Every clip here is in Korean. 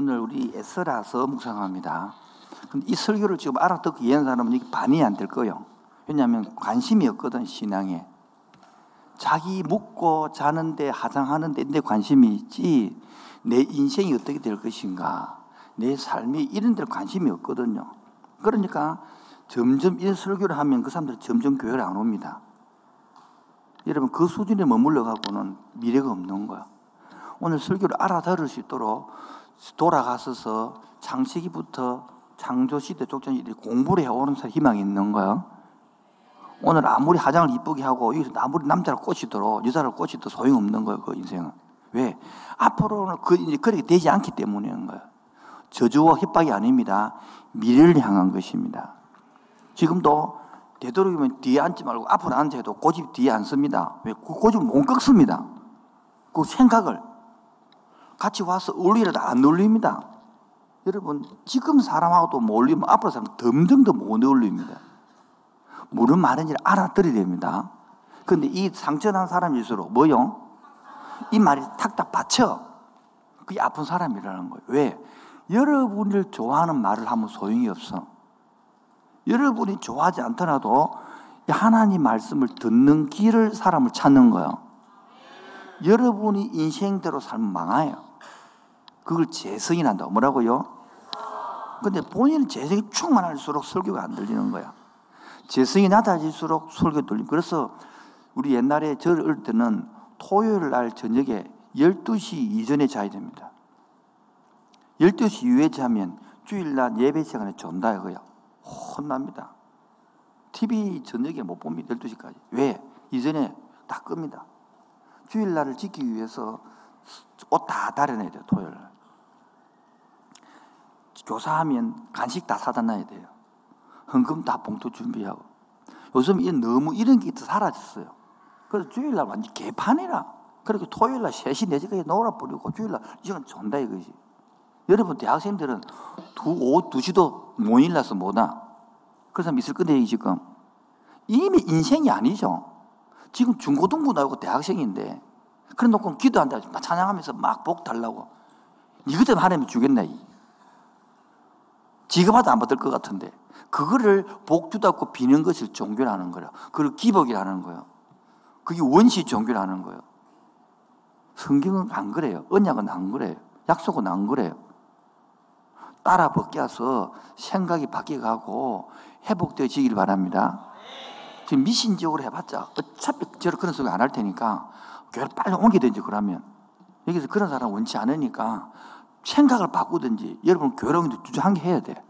오늘 우리 애써라서 묵상합니다. 이 설교를 지금 알아듣고 이해한 사람은 이게 반이 안 될 거예요. 왜냐하면 관심이 없거든, 신앙에. 자기 묵고 자는데 하장하는데 내 관심이 있지 내 인생이 어떻게 될 것인가 내 삶이 이런 데 관심이 없거든요. 그러니까 점점 이 설교를 하면 그 사람들이 점점 교회를 안 옵니다. 여러분 그 수준에 머물러 갖고는 미래가 없는 거야. 오늘 설교를 알아들을 수 있도록 돌아가서서 창세기부터 창조시대 쪽전이 공부를 해오는 희망이 있는 거야. 오늘 아무리 화장을 이쁘게 하고 여기서 아무리 남자를 꼬시도록 여자를 꼬시도 소용없는 거예요. 그 인생은. 왜? 앞으로는 그 이제 그렇게 되지 않기 때문인 거예요. 저주와 협박이 아닙니다. 미래를 향한 것입니다. 지금도 되도록이면 뒤에 앉지 말고 앞으로 앉아도 고집 뒤에 앉습니다. 왜? 그 고집을 못 꺾습니다. 그 생각을 같이 와서 어울리려도 안 어울립니다. 여러분, 지금 사람하고도 못 어울리면 앞으로 사람 덤덤도 못 어울립니다. 무슨 말인지 알아들어야 됩니다. 근데 이 상처난 사람일수록 뭐요? 이 말이 탁탁 받쳐. 그게 아픈 사람이라는 거예요. 왜? 여러분을 좋아하는 말을 하면 소용이 없어. 여러분이 좋아하지 않더라도 하나님 말씀을 듣는 길을 사람을 찾는 거예요. 여러분이 인생대로 살면 망해요. 그걸 재성이 난다고. 뭐라고요? 근데 본인은 재성이 충만할수록 설교가 안 들리는 거야. 재성이 낮아질수록 설교 들림. 그래서 우리 옛날에 저를 을 때는 토요일 날 저녁에 12시 이전에 자야 됩니다. 12시 이후에 자면 주일날 예배 시간에 존다 이거야. 혼납니다. TV 저녁에 못 봅니다. 12시까지. 왜? 이전에 다 끕니다. 주일날을 지키기 위해서 옷 다 다려내야 돼요. 토요일 날. 교사하면 간식 다 사다 놔야 돼요. 헌금 다 봉투 준비하고. 요즘 이 너무 이런 게 사라졌어요. 그래서 주일날 완전 개판이라. 그렇게 토요일날 3시, 4시까지 놀아버리고 주일날 이건 존다 이거지. 여러분 대학생들은 두, 오후 2시도 못 일어나서 못와. 그 사람 있을 건데 지금. 이미 인생이 아니죠. 지금 중고등부 나오고 대학생인데 그래 놓고 기도한다. 찬양하면서 막 복 달라고. 이것 때문에 하나님이 주겠나. 지가 봐도 안 받을 것 같은데. 그거를 복 주다고 비는 것을 종교라는 거예요. 그걸 기복이라는 거예요. 그게 원시 종교라는 거예요. 성경은 안 그래요. 언약은 안 그래요. 약속은 안 그래요. 따라 벗겨서 생각이 바뀌어가고 회복되어지길 바랍니다. 지금 미신적으로 해봤자 어차피 저런 그런 소리 안 할 테니까 교회를 빨리 옮기든지 그러면 여기서 그런 사람 원치 않으니까 생각을 바꾸든지 여러분 교회를 주저한 게 해야 돼.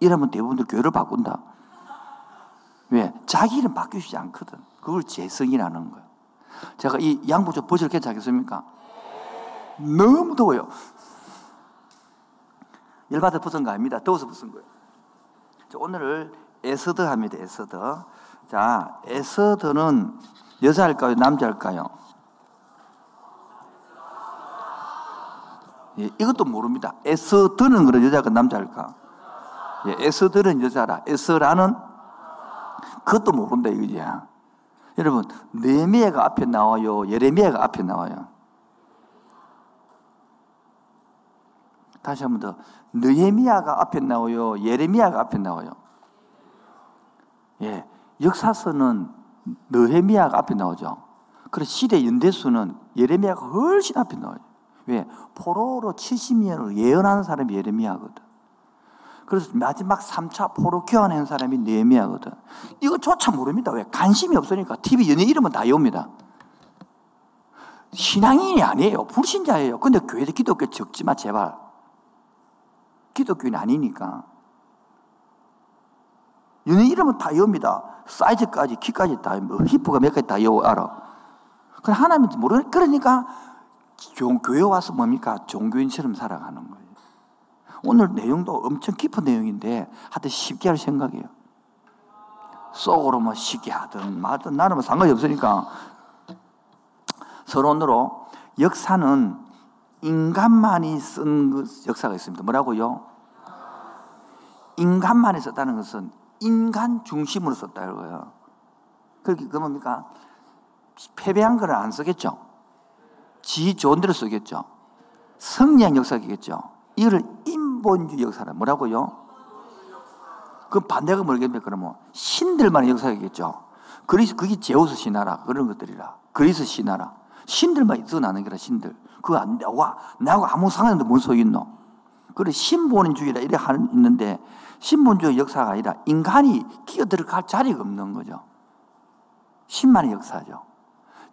이러면 대부분들 교회를 바꾼다. 왜? 자기는 바뀌지 않거든. 그걸 죄성이라는 거예요. 제가 이 좀 벗어도 괜찮겠습니까? 너무 더워요. 열받아 벗은 거 아닙니다. 더워서 벗은 거예요. 오늘 에스라 합니다. 에스라. 자, 에스라는 여자일까요? 남자일까요? 예, 이것도 모릅니다. 에스라는 그런 여자가 남자일까? 예, 에서드는 여자라. 에서라는 그것도 모른다 이거지야. 여러분, 네미야가 앞에 나와요. 예레미야가 앞에 나와요. 다시 한 번 더. 느헤미야가 앞에 나와요. 예레미야가 앞에 나와요. 예. 역사서는 느헤미야가 앞에 나오죠. 그래서 시대 연대수는 예레미야가 훨씬 앞에 나와요. 왜? 포로로 70년을 예언하는 사람이 예레미야거든. 그래서 마지막 3차 포로 교환한 사람이 네미야거든. 이거조차 모릅니다. 왜? 관심이 없으니까 TV 연예 이름은 다 외웁니다. 신앙인이 아니에요. 불신자예요. 근데 교회도 기독교 적지 마, 제발. 기독교인 아니니까. 연예 이름은 다 외웁니다. 사이즈까지, 키까지 다, 뭐, 히프가 몇 가지 다 외워, 알아. 그럼 하나님도 모르니까, 그러니까, 교회 와서 뭡니까? 종교인처럼 살아가는 거예요. 오늘 내용도 엄청 깊은 내용인데 하여튼 쉽게 할 생각이에요. 속으로 뭐 쉽게 하든 말든 나는 뭐 상관이 없으니까 서론으로 역사는 인간만이 쓴그 역사가 있습니다. 뭐라고요? 인간만이 썼다는 것은 인간 중심으로 썼다 이거예요. 그게 그 뭡니까? 패배한 거는 안 쓰겠죠. 지 좋은 대로 쓰겠죠. 성리학 역사겠죠. 이거를 인본주의 역사라 뭐라고요? 그 반대가 뭐겠습니까? 그러면 신들만의 역사겠죠. 그리스 그게 제우스 신화라 그런 것들이라 그리스 신화라 신들만 있어나는 게라 신들 그거 안 와, 나하고 아무 상관없는데 뭔 소리 있노? 그래 신본주의라 이래 하는 있는데 신본주의 역사가 아니라 인간이 끼어들어갈 자리가 없는 거죠. 신만의 역사죠.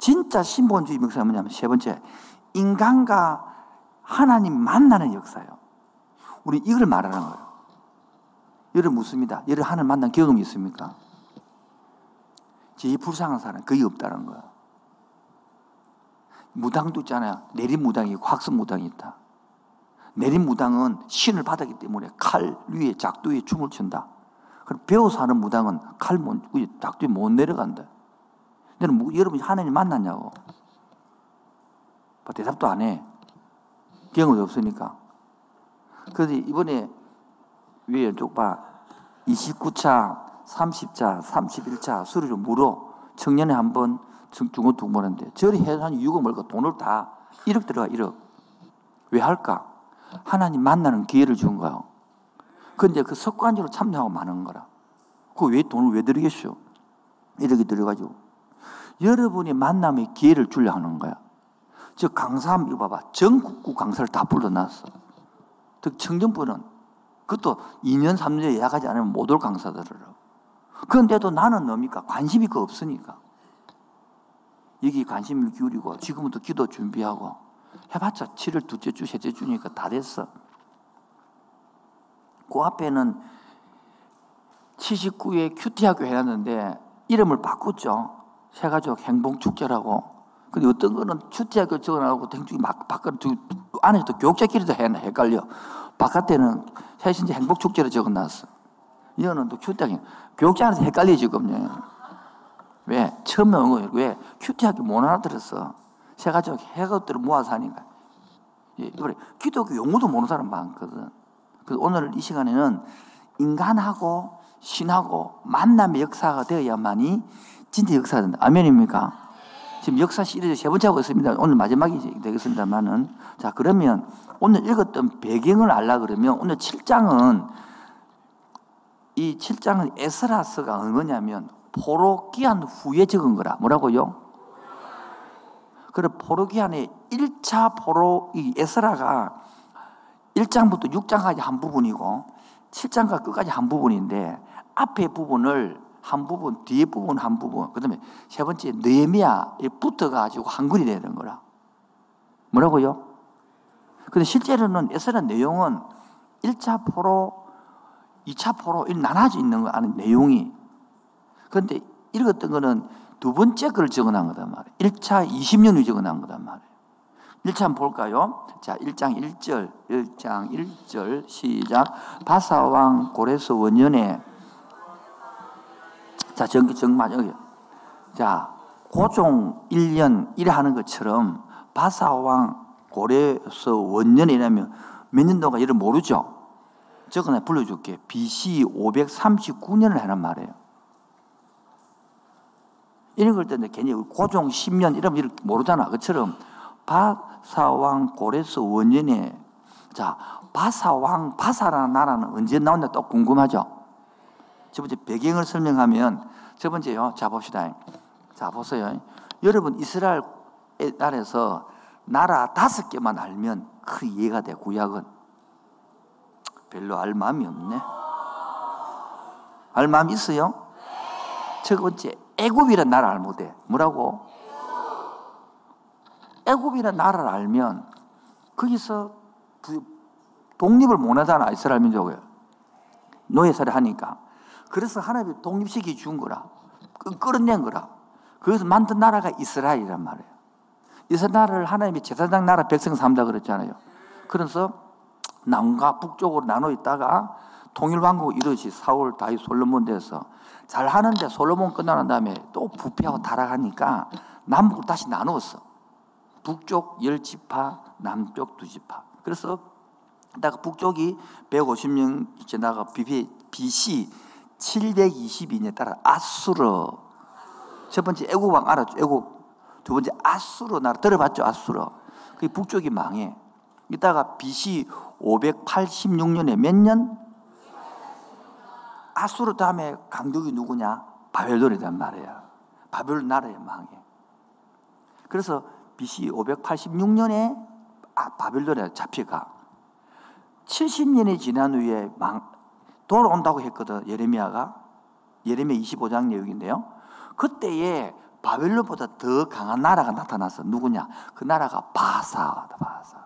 진짜 신본주의 역사는 뭐냐면 세 번째 인간과 하나님 만나는 역사예요. 우리 이걸 말하는 거예요. 여러분 묻습니다. 여러분 하나님 만난 경험이 있습니까? 제일 불쌍한 사람 거의 없다는 거야. 무당도 있잖아요. 내린 무당이 학습 무당이 있다. 내린 무당은 신을 받았기 때문에 칼 위에 작두 위에 춤을 춘다. 그럼 배워서 하는 무당은 칼 위에 못 내려간다. 너는 뭐, 여러분 하나님 만났냐고. 뭐 대답도 안 해. 경험이 없으니까. 그래서 이번에 위에 쭉 봐. 29차 30자, 31차 수리를 물어 청년에 한 번, 중고 두 번 하는데 저리 해서 한 6억 뭘까 돈을 다 1억 들어가 1억. 왜 할까? 하나님 만나는 기회를 준 거예요. 근데 그 습관적으로 참여하고 마는 거라. 그 왜 돈을 왜 드리겠어요? 이렇게 들어가지고. 여러분이 만남의 기회를 주려 하는 거야. 저 강사함 이거 봐봐. 전국구 강사를 다 불러놨어. 특 청정부는 그것도 2년, 3년 예약하지 않으면 못 올 강사들을. 그런데도 나는 뭡니까? 관심이 그 없으니까. 여기 관심을 기울이고 지금부터 기도 준비하고 해봤자 7월 둘째 주, 셋째 주니까 다 됐어. 그 앞에는 79회 큐티학교 해놨는데 이름을 바꿨죠. 세 가족 행복축제라고. 근데 어떤 거는 큐티학교 적어놔고 행축이 막 바깥, 안에 또 교육자끼리도 헷갈려. 바깥에는 새신지 행복축제로 적어놨어. 이거는 또 큐티학교. 교육자한테 헷갈려 지금요. 왜? 처음에 온. 왜? 큐티학교 못 알아들었어. 세가지고 해것들을 모아서 하니까. 예, 그래. 기독교 용어도 모르는 사람 많거든. 그래서 오늘 이 시간에는 인간하고 신하고 만남의 역사가 되어야만이 진짜 된다. 아멘입니까? 지금 역사 시리즈 세 번째 하고 있습니다. 오늘 마지막이 되겠습니다만은. 자, 그러면 오늘 읽었던 배경을 알라 그러면 오늘 7장은 이 7장은 에스라스가 뭐냐면 포로 기한 후에 적은 거라. 뭐라고요? 그래 포로 기한의 1차 포로 이 에스라가 1장부터 6장까지 한 부분이고 7장과 끝까지 한 부분인데 앞에 부분을 한 부분, 뒤에 부분 한 부분, 그 다음에 세 번째 느헤미야에 붙어가지고 한 권이 되는 거라. 뭐라고요? 근데 실제로는 에스라 내용은 1차 포로, 2차 포로, 이 나눠져 있는 거 아는 내용이. 그런데 읽었던 거는 두 번째 걸 적어놓은 거단 말이에요. 1차 20년 후 적어놓은 거단 말이에요. 1차 한번 볼까요? 자, 1장 1절, 1장 1절, 시작. 바사왕 고레스 원년에, 자, 정기, 정말, 여기. 자, 고종 1년, 이래 하는 것처럼 바사왕 고레스 원년이라면 몇 년도가 이를 모르죠? 저거 내가 불러줄게. BC 539년을 하는 말이에요. 이런 걸 때는 괜히 고종 10년 이러면 이렇게 모르잖아. 그처럼 바사왕 고레스 원년에 자 바사왕 바사라는 나라는 언제 나온다 또 궁금하죠. 첫 번째 배경을 설명하면 첫 번째요. 자 봅시다. 자 보세요. 여러분 이스라엘 나라에서 나라 다섯 개만 알면 그 이해가 돼. 구약은 별로 알 마음이 없네. 알 마음 있어요? 첫 번째 애굽이란 나라 알 못해. 뭐라고? 애굽이란 나라를 알면 거기서 독립을 못 하잖아 이스라엘 민족을 노예살이 하니까 그래서 하나님이 독립시키 준 거라 끌어낸 거라 그래서 만든 나라가 이스라엘이란 말이에요 이스라엘을 하나님이 제사장 나라 백성 삼다 그랬잖아요 그래서 남과 북쪽으로 나눠 있다가 통일왕국 이르시 사울 다윗 솔로몬 돼서 잘 하는데 솔로몬 끝나는 다음에 또 부패하고 타락하니까 남북을 다시 나누었어. 북쪽 열 지파, 남쪽 두 지파. 그래서 딱 북쪽이 150년 지나가 BC 722년에 따라 아수르 첫 번째 애국 왕 알았죠? 애국 두 번째 아수르 나라 들어봤죠? 아수르. 그 북쪽이 망해. 이따가 BC 586년에 몇 년? 아수르 다음에 강국이 누구냐? 바벨론이란 말이야. 바벨론 나라의 망해. 그래서 BC 586년에 아, 바벨론에 잡혀가. 70년이 지난 후에 망, 돌아온다고 했거든, 예레미야가. 예레미야 25장 내용인데요. 그때에 바벨론보다 더 강한 나라가 나타났어. 누구냐? 그 나라가 바사다, 바사.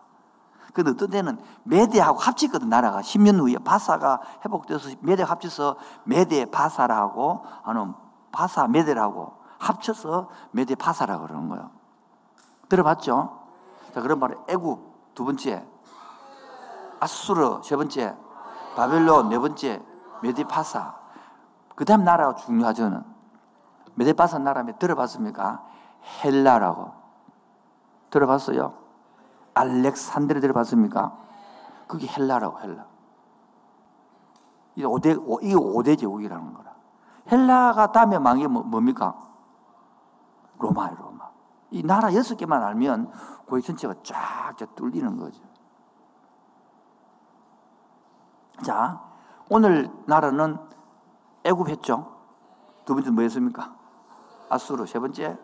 근데 어떤 때는 메대하고 합치거든, 나라가. 10년 후에 바사가 회복돼서 메대 합쳐서 메대 바사라고, 아니 바사 메대라고 합쳐서 메대 바사라 그러는 거예요. 들어봤죠? 자, 그런 말에 애굽 두 번째, 아수르 세 번째, 바벨론 네 번째, 메대 파사. 그 다음 나라가 중요하죠. 메대 파사 나라면 들어봤습니까? 헬라라고. 들어봤어요? 알렉산드르 들어봤습니까? 그게 헬라라고, 헬라. 이게 5대, 이게 5대 제국이라는 거라. 헬라가 다음에 망이 뭐, 뭡니까? 로마예요, 로마. 이 나라 여섯 개만 알면 고의 전체가 쫙쫙 뚫리는 거죠. 자, 오늘 나라는 애굽했죠. 두 번째 뭐였습니까? 아수르. 세 번째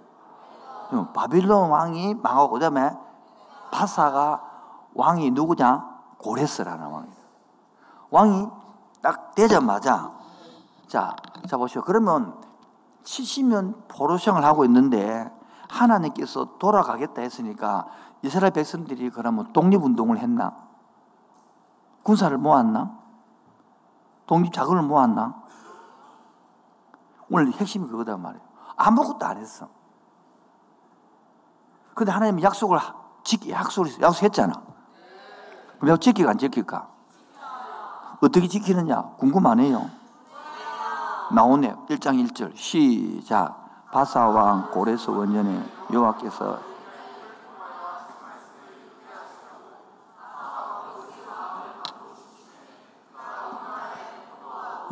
바빌론 왕이 망하고 그다음에 바사가 왕이 누구냐? 고레스라는 왕이다. 왕이 딱 되자마자 자, 자 보시오. 그러면 70년 포로생을 하고 있는데 하나님께서 돌아가겠다 했으니까 이스라엘 백성들이 그러면 독립운동을 했나? 군사를 모았나? 독립 자금을 모았나? 오늘 핵심이 그거다 말이에요. 아무것도 안 했어. 근데 하나님이 약속을 지키, 약속을, 약속했잖아. 그럼 지킬까 안 지킬까? 어떻게 지키느냐? 궁금하네요. 나오네. 1장 1절. 시작. 바사왕 고레스 원년에 여호와께서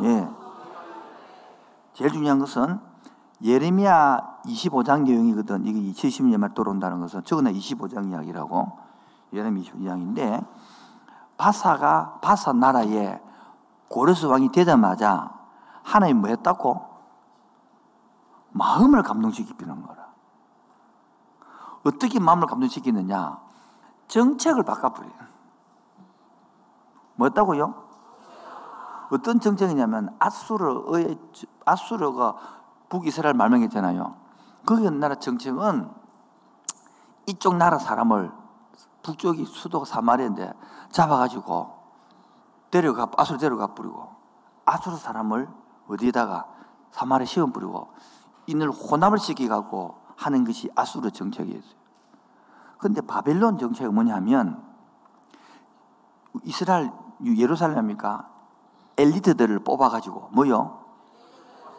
예. 제일 중요한 것은 예레미야 25장 내용이거든. 이게 70년 말 돌아온다는 것은 저거는 25장 이야기라고. 예레미야 25장인데 바사가 바사 나라에 고레스 왕이 되자마자 하나님 뭐 했다고? 마음을 감동시키는 거라. 어떻게 마음을 감동시키느냐? 정책을 바꿔버려요. 뭐였다고요? 어떤 정책이냐면 아수르의 아수르가 북이스라엘 말명했잖아요. 거기 나라 정책은 이쪽 나라 사람을 북쪽이 수도가 사마리아인데 잡아가지고 데려가 아수르 데려가 뿌리고 아수르 사람을 어디에다가 사마리아 시험 뿌리고 인을 혼합을 시키고 하는 것이 아수르 정책이었어요. 근데 바벨론 정책이 뭐냐면 이스라엘 예루살렘입니까? 엘리트들을 뽑아가지고 뭐요?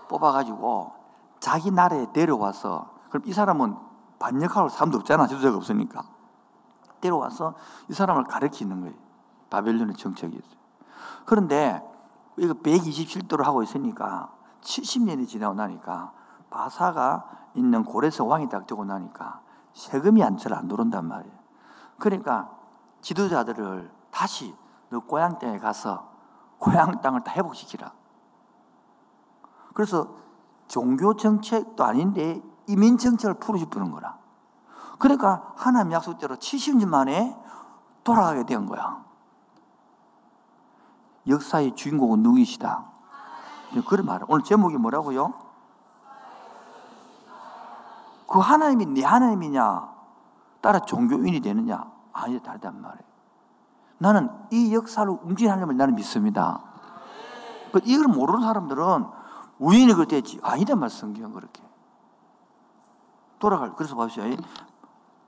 뽑아가지고 자기 나라에 데려와서 그럼 이 사람은 반역할 사람도 없잖아 지도자가 없으니까. 데려와서 이 사람을 가르치는 거예요. 바벨론의 정책이었어요. 그런데 이거 127도를 하고 있으니까 70년이 지나고 나니까 바사가 있는 고레스 왕이 딱 되고 나니까 세금이 안잘안 들어온단 말이에요. 그러니까 지도자들을 다시 너 고향 땅에 가서 고향 땅을 다 회복시키라. 그래서 종교 정책도 아닌데 이민 정책을 풀어주는 거라. 그러니까 하나님 약속대로 70년 만에 돌아가게 된 거야. 역사의 주인공은 누구이시다? 그런 말을. 오늘 제목이 뭐라고요? 그 하나님이 네 하나님이냐? 따라 종교인이 되느냐? 아니, 다르단 말이에요. 나는 이 움직이는 하나님을 나는 믿습니다. 그 이걸 모르는 사람들은 우연히 그랬지 아니다 말 성경 그렇게 돌아갈 그래서 보십시오.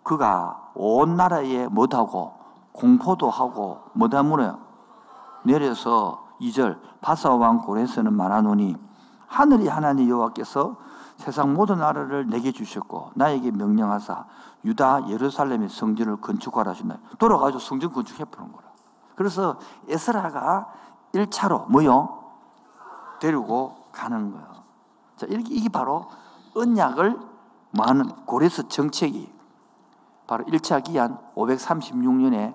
그가 온 나라에 못하고 공포도 하고 못하므로 내려서 2절 바사왕 고레스는 말하노니 하늘이 하나님 여호와께서 세상 모든 나라를 내게 주셨고 나에게 명령하사 유다 예루살렘의 성전을 건축하라 하신다. 돌아가서 성전 건축해 보는 거라. 그래서 에스라가 1차로 뭐요? 데리고 가는 거예요. 자, 이게 바로 언약을 뭐하는 고레스 정책이 바로 1차 기한 536년에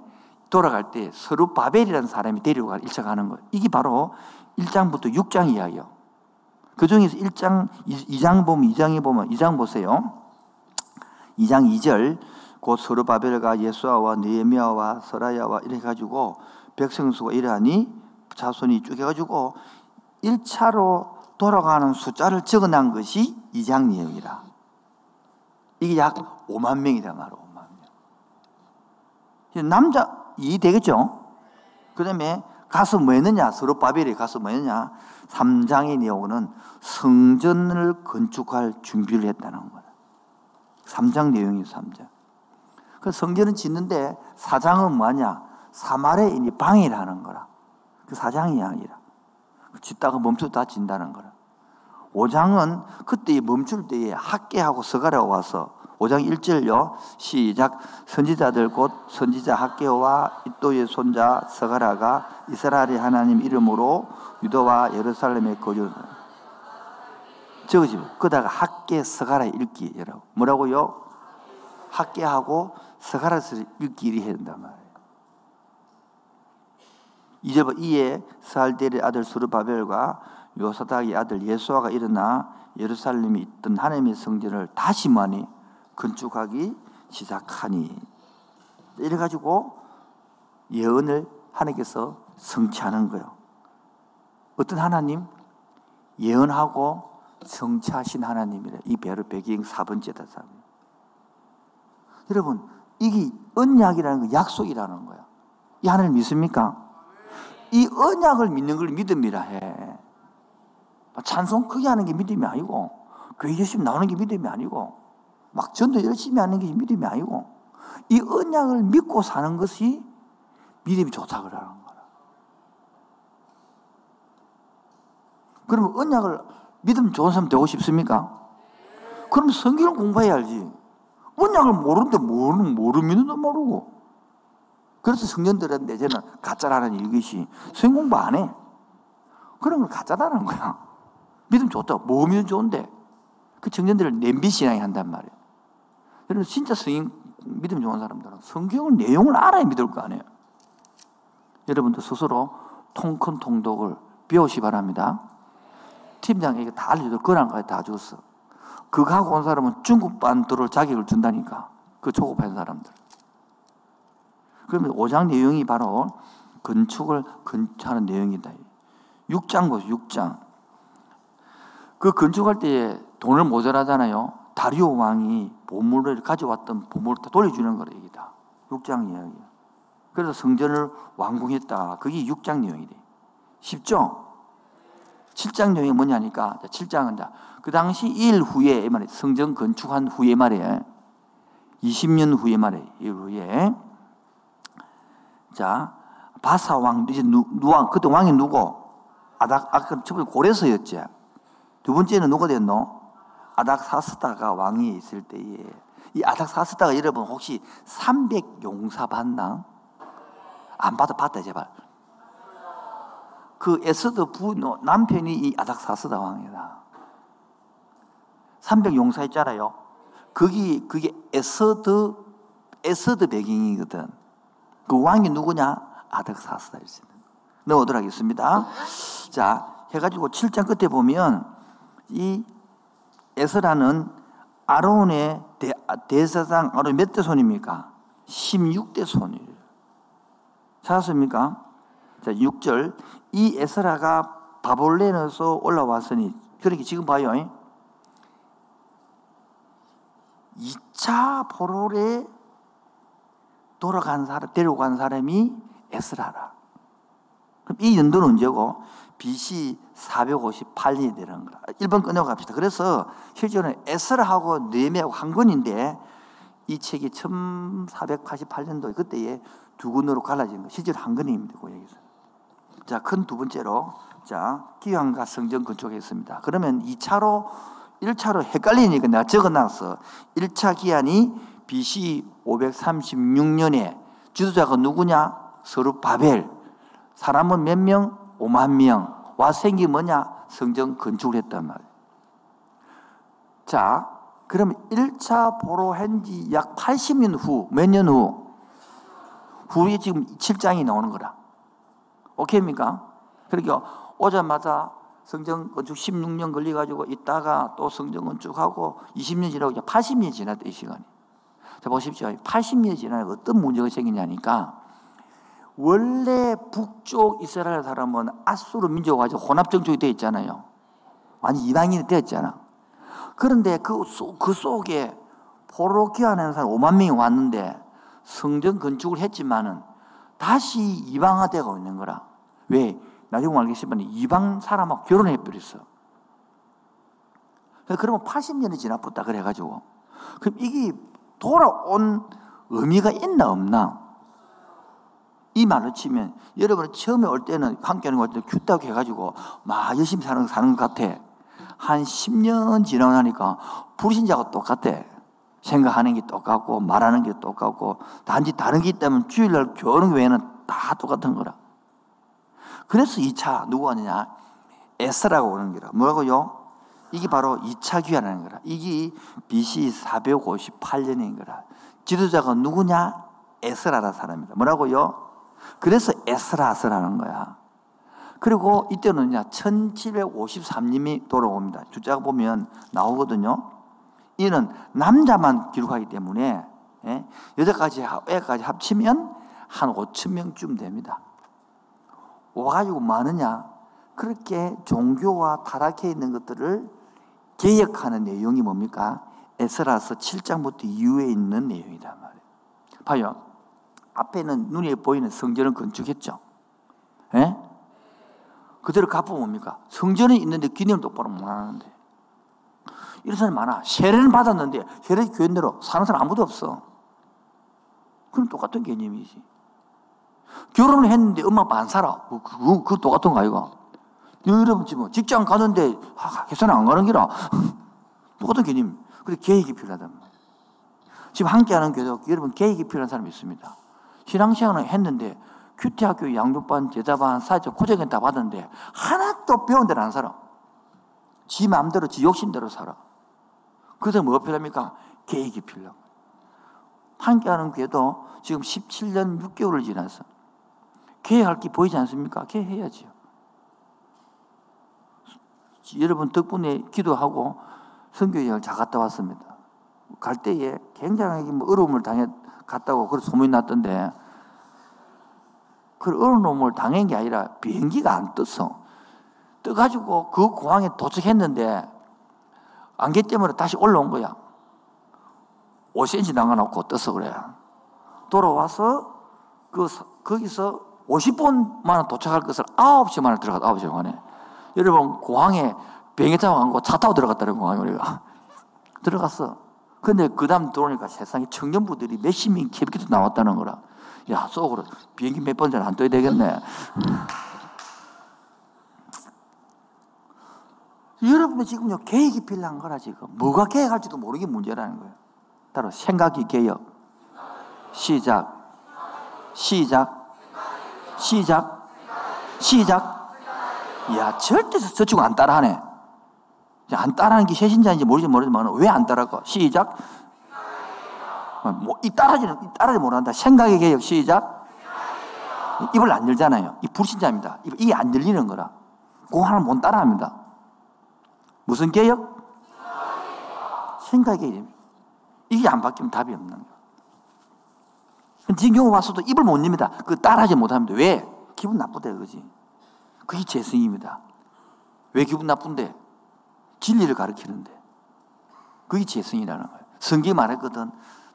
돌아갈 때 서로 바벨이라는 사람이 데리고 1차 가는 거예요. 이게 바로 1장부터 6장 이야기예요. 그 중에서 1장, 2장 보면, 2장에 보면, 2장 보세요. 2장 2절, 곧 서르바벨과 예수아와 느헤미야와 서라야와 이래 가지고 백성 수가 이러하니 자손이 쭉 해가지고 1차로 돌아가는 숫자를 적어놓은 것이 2장 내용이라. 이게 약 5만 명이다 말로 5만 명. 남자 이해되겠죠? 그 다음에 가서 뭐 했느냐? 서로 바벨에 가서 뭐 했느냐? 3장의 내용은 성전을 건축할 준비를 했다는 거다. 3장 내용이 3장. 그 성전은 짓는데 4장은 뭐냐? 이제 방해를 거라. 그 4장이 아니라. 짓다가 멈춰다 진다는 거라. 5장은 그때 멈출 때에 학계하고 서가라 와서 5장 1절요. 시작. 선지자들 곧 선지자 학계와 이또의 손자 서가라가 이스라엘의 하나님 이름으로 유도와 예루살렘에 거주. 적으시면 그다가 학계 서가라 읽기 여러분. 뭐라고요? 학계하고 서가라서 읽기 이리 해야 된단 말이에요. 이제 이에 스알델의 아들 수르바벨과 요사닥의 아들 예수아가 일어나 예루살렘에 있던 하나님의 성전을 다시 많이 건축하기 시작하니 이래 가지고 예언을 하나님께서 성취하는 거예요. 어떤 하나님? 예언하고 성취하신 하나님이래. 이 배로 배경 4번째다. 여러분, 이게 언약이라는 거 약속이라는 거야. 이 하나님 믿습니까? 이 언약을 믿는 걸 믿음이라 해. 찬송 크게 하는 게 믿음이 아니고, 교회 열심히 나오는 게 믿음이 아니고, 막 전도 열심히 하는 게 믿음이 아니고, 이 언약을 믿고 사는 것이 믿음이 좋다 그러는 거야. 그러면 언약을 믿음 좋은 사람 되고 싶습니까? 그럼 성경을 공부해야 알지. 언약을 모르는데 모르는, 모르면도 모르고. 그래서 성년들한테 저는 가짜라는 일기시 성경 공부 안 해. 그런 걸 가짜다는 거야. 믿음 좋다. 뭐 믿음 좋은데? 그 청년들을 냄비 신앙이 한단 말이에요. 여러분, 진짜 성인, 믿음 좋은 사람들은 성경을 내용을 알아야 믿을 거 아니에요. 여러분도 스스로 통큰 통독을 배우시 바랍니다. 팀장에게 다 알려줘. 그런 거다 줬어. 그거 하고 온 사람은 중국 반도를 자격을 준다니까. 그 초급한 사람들. 그러면 5장 내용이 바로 건축을 건축하는 내용이다. 6장 보세요, 6장. 그 건축할 때 돈을 모자라잖아요. 다리오 왕이 보물을 가져왔던 보물을 다 돌려주는 거라, 얘기다. 6장 이야기야. 그래서 성전을 완공했다. 그게 6장 내용이래. 쉽죠? 7장 내용이 뭐냐니까, 7장은 그 당시 일 후에, 말에 성전 건축한 후에 말에, 20년 후에 말에, 일 후에, 자, 바사 왕, 이제 누, 누왕, 그때 왕이 누구? 아닥, 아까 처음에 고레서였지. 두 번째는 누가 됐노? 아닥사스다가 왕이 있을 때에, 이 아닥사스다가 여러분 혹시 300 용사 봤나? 안 받아, 봤다, 제발. 그 에스더 부, 남편이 이 아닥사스다 왕이다. 300 용사 있잖아요. 거기, 그게 에스더, 에스더 배경이거든. 그 왕이 누구냐? 아닥사스다 있습니다. 넣어오도록 하겠습니다. 자, 해가지고 7장 끝에 보면 이 에스라는 아론의 대, 대제사장 아론 몇 대 손입니까? 16대 손이에요. 찾았습니까? 자, 6절. 이 에스라가 바볼레에서 올라왔으니, 그렇게 지금 봐요. 2차 포로에 돌아간 사람, 데려간 사람이 에스라라. 그럼 이 연도는 언제고? BC 458년이 되는 거라. 1번 끝내고 갑시다. 그래서 실제로는 에스라하고 느헤미야하고 한 권인데 이 책이 1488년도에 그때에 두 권으로 갈라진 거. 실제로 한 권입니다. 그 여기서. 자, 큰 두 번째로 자, 기왕과 성전 건축했습니다. 그러면 2차로 1차로 헷갈리니까 내가 적어놨어. 1차 기한이 BC 536년에 지도자가 누구냐? 서로 바벨. 사람은 몇 명? 5만 명. 와 생기 뭐냐? 성전 건축을 했단 말이에요. 자, 그럼 1차 보로 한 지 약 80년 후, 몇 년 후? 후에 지금 7장이 나오는 거라. 오케이입니까? 그러니까 오자마자 성전 건축 16년 걸려가지고 있다가 또 성전 건축하고 20년 지나고 이제 80년 지났다, 이 시간이. 자, 보십시오. 80년 지나면 어떤 문제가 생기냐니까 원래 북쪽 이스라엘 사람은 아수르 민족과 혼합정족이 되어 있잖아요. 아니, 이방인이 되어 있잖아. 그런데 그, 그 속에 포로 귀환하는 사람 5만 명이 왔는데 성전 건축을 했지만은 다시 이방화되고 있는 거라. 왜? 나중에 알겠지만 이방 사람하고 결혼해 버렸어. 그러면 80년이 지나붙다 그래가지고. 그럼 이게 돌아온 의미가 있나 없나? 이 말을 치면 여러분 처음에 올 때는 함께하는 것 같아 큐딱 해가지고 막 열심히 사는, 사는 것 같아. 한 10년 지나고 나니까 불신자가 똑같대. 생각하는 게 똑같고 말하는 게 똑같고 단지 다른 게 있다면 주일날 교하는 외에는 다 똑같은 거라. 그래서 2차 누구 하느냐? 에스라고 오는 거라. 뭐라고요? 이게 바로 2차 귀환하는 거라. 이게 BC 458년인 거라. 지도자가 누구냐? 에스라라 사람이다. 뭐라고요? 그래서 에스라스라는 거야. 그리고 이때는요, 1753님이 돌아옵니다. 주자가 보면 나오거든요. 이는 남자만 기록하기 때문에 예? 여자까지 애까지 합치면 한 5천 명쯤 됩니다. 와가지고 많으냐? 그렇게 종교와 타락해 있는 것들을 개혁하는 내용이 뭡니까? 에스라서 7장부터 이후에 있는 내용이다 말이에요. 봐요. 앞에는 눈에 보이는 성전을 건축했죠. 예? 그대로 갚으면 뭡니까? 성전은 있는데 기념 똑바로 못 하는데. 이런 사람이 많아. 세례는 받았는데 세례 교인대로 사는 사람 아무도 없어. 그럼 똑같은 개념이지. 결혼을 했는데 엄마 안 살아. 그, 그, 그 똑같은 거 아이가? 여러분 지금 직장 가는데 회사는 안 가는 기라. 똑같은 개념. 그래 계획이 필요하단 말이야. 지금 함께하는 교도 여러분 계획이 필요한 사람이 있습니다. 신앙시간을 했는데 큐티학교 양육반, 제자반, 사회적 고정은 다 받았는데 하나도 배운 대로 안 살아. 지 마음대로, 지 욕심대로 살아. 그래서 뭐가 필요합니까? 계획이 필요. 함께하는 교회도 지금 17년 6개월을 지나서 계획할 게 보이지 않습니까? 계획해야지요. 여러분 덕분에 기도하고 선교여행을 잘 갔다 왔습니다. 갈 때에 굉장히 뭐 어려움을 당해 갔다고 그런 소문이 났던데 그 어려움을 당한 게 아니라 비행기가 안 떴어. 떠가지고 그 공항에 도착했는데 안개 때문에 다시 올라온 거야. 5cm 남아놓고 떠서 그래. 돌아와서 그 거기서 50분 만에 도착할 것을 9시 만에 들어갔다 9시 만에. 여러분 공항에 비행기 타고 간거 차 타고 들어갔다는 공항에 우리가 들어갔어. 근데 그 다음 들어오니까 세상에 청년부들이 몇십 명 캐비키도 나왔다는 거라. 야, 속으로 비행기 몇 번 전에 안 떠야 되겠네. 여러분은 지금요, 계획이 필요한 거라, 지금. 뭐가 계획할지도 모르게 문제라는 거예요. 따로 생각이 개혁. 시작. 시작. 시작. 시작. 야, 절대 저쪽 안 따라하네. 안 따라하는 게 세신자인지 모르지 모르지만 왜 안 따라가? 시작. 뭐, 이 따라지는, 이 따라지 못한다. 생각의 개혁, 시작. 입을 안 열잖아요. 이 불신자입니다. 이게 안 열리는 거라. 그거 하나 못 따라합니다. 무슨 개혁? 생각의 개혁. 이게 안 바뀌면 답이 없는 거예요. 지금 경우 와서도 입을 못 냅니다. 그 따라하지 못합니다. 왜? 기분 나쁘다 그지. 그게 재성입니다. 왜 기분 나쁜데? 진리를 가르치는데. 그게 재성이라는 거예요. 성경이 말했거든.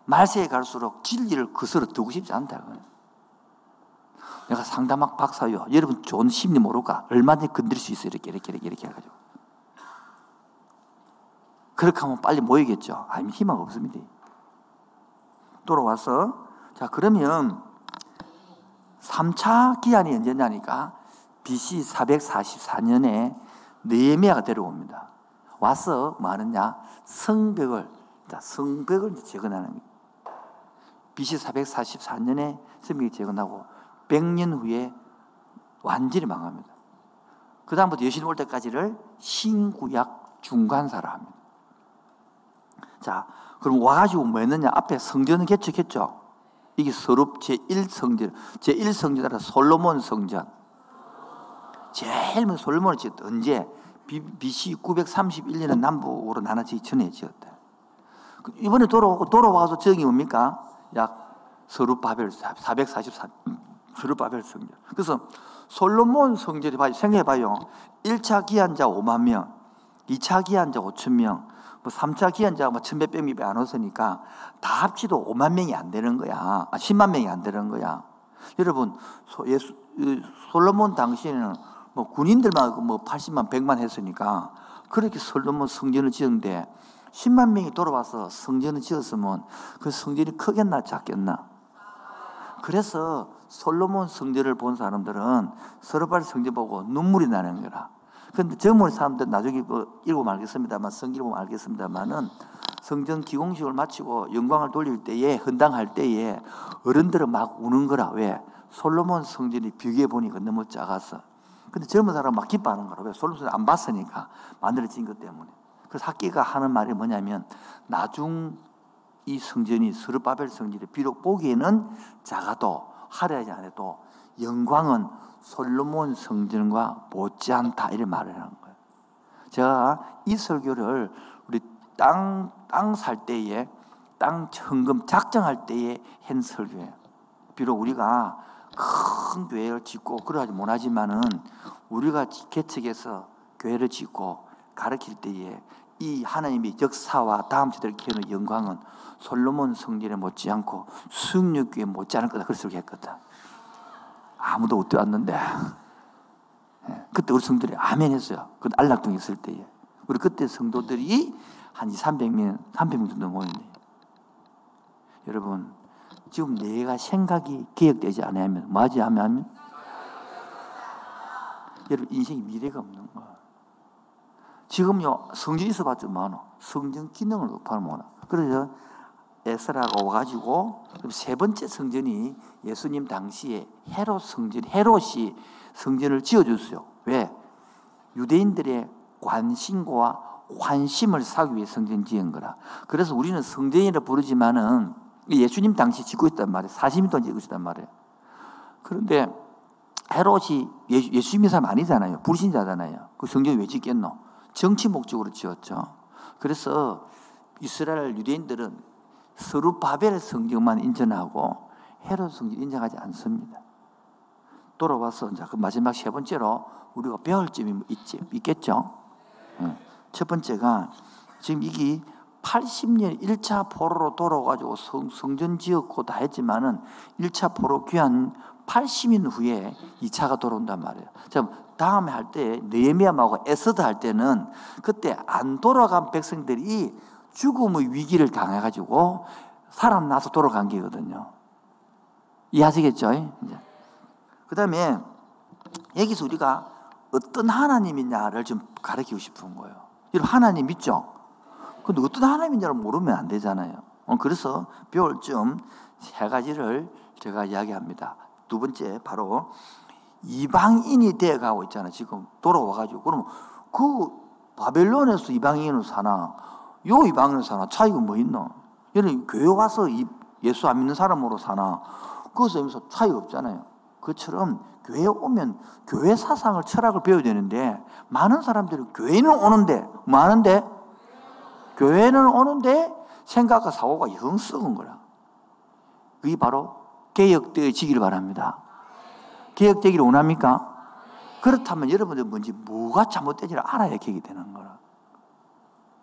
말세에 갈수록 진리를 그스러 두고 싶지 않다. 내가 상담학 박사요. 여러분 좋은 심리 모를까? 얼마든지 건드릴 수 있어. 이렇게, 이렇게, 이렇게, 이렇게 해가지고. 그렇게 하면 빨리 모이겠죠. 아니면 희망 없습니다. 돌아와서, 자, 그러면 3차 기한이 언제냐니까 BC 444년에 느헤미야가 데려옵니다. 와서 뭐 하느냐? 성벽을, 자, 성벽을 재건하는 거예요. BC 444년에 성벽이 재건하고 100년 후에 완전히 망합니다. 그 다음부터 여신 올 때까지를 신구약 중간사라 합니다. 자, 그럼 와가지고 뭐 했느냐? 앞에 성전은 개척했죠. 이게 서룹 제1성전, 제1성전이라 솔로몬 성전. 제일 먼 솔로몬을 지었다. 언제? BC 931년에 남북으로 나눠지기 전에 지었다. 그 이번에 돌아오고, 돌아와서 적이 뭡니까? 약 서룹바벨 444, 서룹바벨 성전. 그래서 솔로몬 성전이 봐요. 생각해봐요. 1차 기한자 5만 명, 2차 기한자 5천 명, 뭐 3차 기한자가 뭐 천몇백 명이 안 왔으니까 다 합치도 5만 명이 안 되는 거야. 아, 10만 명이 안 되는 거야. 여러분, 소, 예수, 솔로몬 당시에는 뭐 군인들만 뭐 80만, 100만 했으니까 그렇게 솔로몬 성전을 지었는데 10만 명이 돌아와서 성전을 지었으면 그 성전이 크겠나 작겠나? 그래서 솔로몬 성전을 본 사람들은 서로발 성전 보고 눈물이 나는 거라. 그런데 젊은 사람들 나중에 뭐 읽어보면 알겠습니다만 성경 보면 알겠습니다만은 성전 기공식을 마치고 영광을 돌릴 때에 헌당할 때에 어른들은 막 우는 거라 왜 솔로몬 성전이 비교해 보니까 너무 작아서 근데 젊은 사람은 막 기뻐하는 거라 왜 솔로몬 안 봤으니까 만들어진 것 때문에 그래서 학기가 하는 말이 뭐냐면 나중 이 성전이 스르바벨 성전이 비록 보기에는 작아도 하려지 않아도 영광은 솔로몬 성전과 못지않다 이런 말을 하는 거예요. 제가 이 설교를 우리 땅 땅 살 때에 땅 현금 작정할 때에 한 설교예요. 비록 우리가 큰 교회를 짓고 그러지 못하지만은 우리가 개척해서 교회를 짓고 가르칠 때에 이 하나님의 역사와 다음 세대를 키우는 영광은 솔로몬 성전에 못지않고 수육교에 못지않을 거다 그래서 했거든. 아무도 못 왔는데 예, 그때 우리 성도들이 아멘 했어요. 그 안락동 있을 때에 우리 그때 성도들이 한 2, 300명, 300명 정도 모였네. 여러분 지금 내가 생각이 개혁되지 않으면 뭐하지 하면 여러분 인생이 미래가 없는 거야. 지금요 성전 있어봤자 많아. 성전 기능을 높아는 못하. 그래서 에스라가 와가지고 세 번째 성전이 예수님 당시에 헤롯 성전, 헤롯이 성전을 지어줬어요. 왜? 유대인들의 관심과 환심을 사기 위해 성전 지은 거라. 그래서 우리는 성전이라 부르지만은 예수님 당시 짓고 있단 말이에요. 40년 동안 짓고 있단 말이에요. 그런데 헤롯이 예수, 님의 사람 아니잖아요. 불신자잖아요. 그 성전 왜 짓겠노? 정치 목적으로 지었죠. 그래서 이스라엘 유대인들은 서루 바벨 성경만 인정하고 헤롯 성경 인정하지 않습니다. 돌아와서 이제 그 마지막 세 번째로 우리가 배울 점이 있지, 있겠죠? 예. 첫 번째가 지금 이게 80년 1차 포로로 돌아가지고 성, 성전 지었고 다 했지만은 1차 포로 귀한 80년 후에 2차가 돌아온단 말이에요. 자, 다음에 할 때, 느헤미야하고 에스드 할 때는 그때 안 돌아간 백성들이 죽음의 위기를 당해 가지고 살아나서 돌아간 게거든요. 이해하시겠죠? 그 다음에 여기서 우리가 어떤 하나님이냐를 좀 가르치고 싶은 거예요. 여러분, 하나님 믿죠? 근데 어떤 하나님인지를 모르면 안 되잖아요. 어, 그래서 배울 점 세 가지를 제가 이야기합니다. 두 번째, 바로 이방인이 되어 가고 있잖아요. 지금 돌아와가지고. 그럼 그 바벨론에서 이방인으로 사나, 요 이방인으로 사나 차이가 뭐 있노? 얘는 교회 와서 예수 안 믿는 사람으로 사나 그것에서 차이가 없잖아요. 그처럼 교회 오면 교회 사상을 철학을 배워야 되는데 많은 사람들이 교회는 오는데 많은데 뭐 교회는 오는데 생각과 사고가 영 썩은 거라. 그게 바로 개혁되어지기를 바랍니다. 개혁되기를 원합니까? 그렇다면 여러분들 뭔지 뭐가 잘못된지를 알아야 개혁이 되는 거라.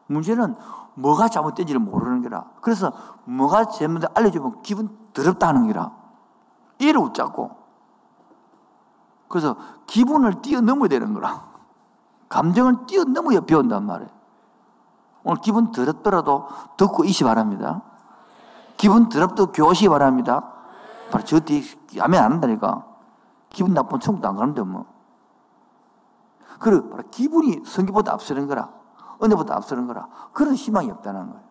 문제는 뭐가 잘못된지를 모르는 거라. 그래서 뭐가 잘못된 알려주면 기분 더럽다는 거라. 이를 웃자고. 그래서 기분을 뛰어넘어야 되는 거라. 감정을 뛰어넘어야 배운단 말이에요. 오늘 기분 더럽더라도 듣고 이시 바랍니다. 기분 더럽도 교시 바랍니다. 바로 저 뒤에 아멘 안 한다니까. 기분 나쁘면 천국도 안 가는데 뭐. 그리고 바로 기분이 성기보다 앞서는 거라. 은혜보다 앞서는 거라. 그런 희망이 없다는 거예요.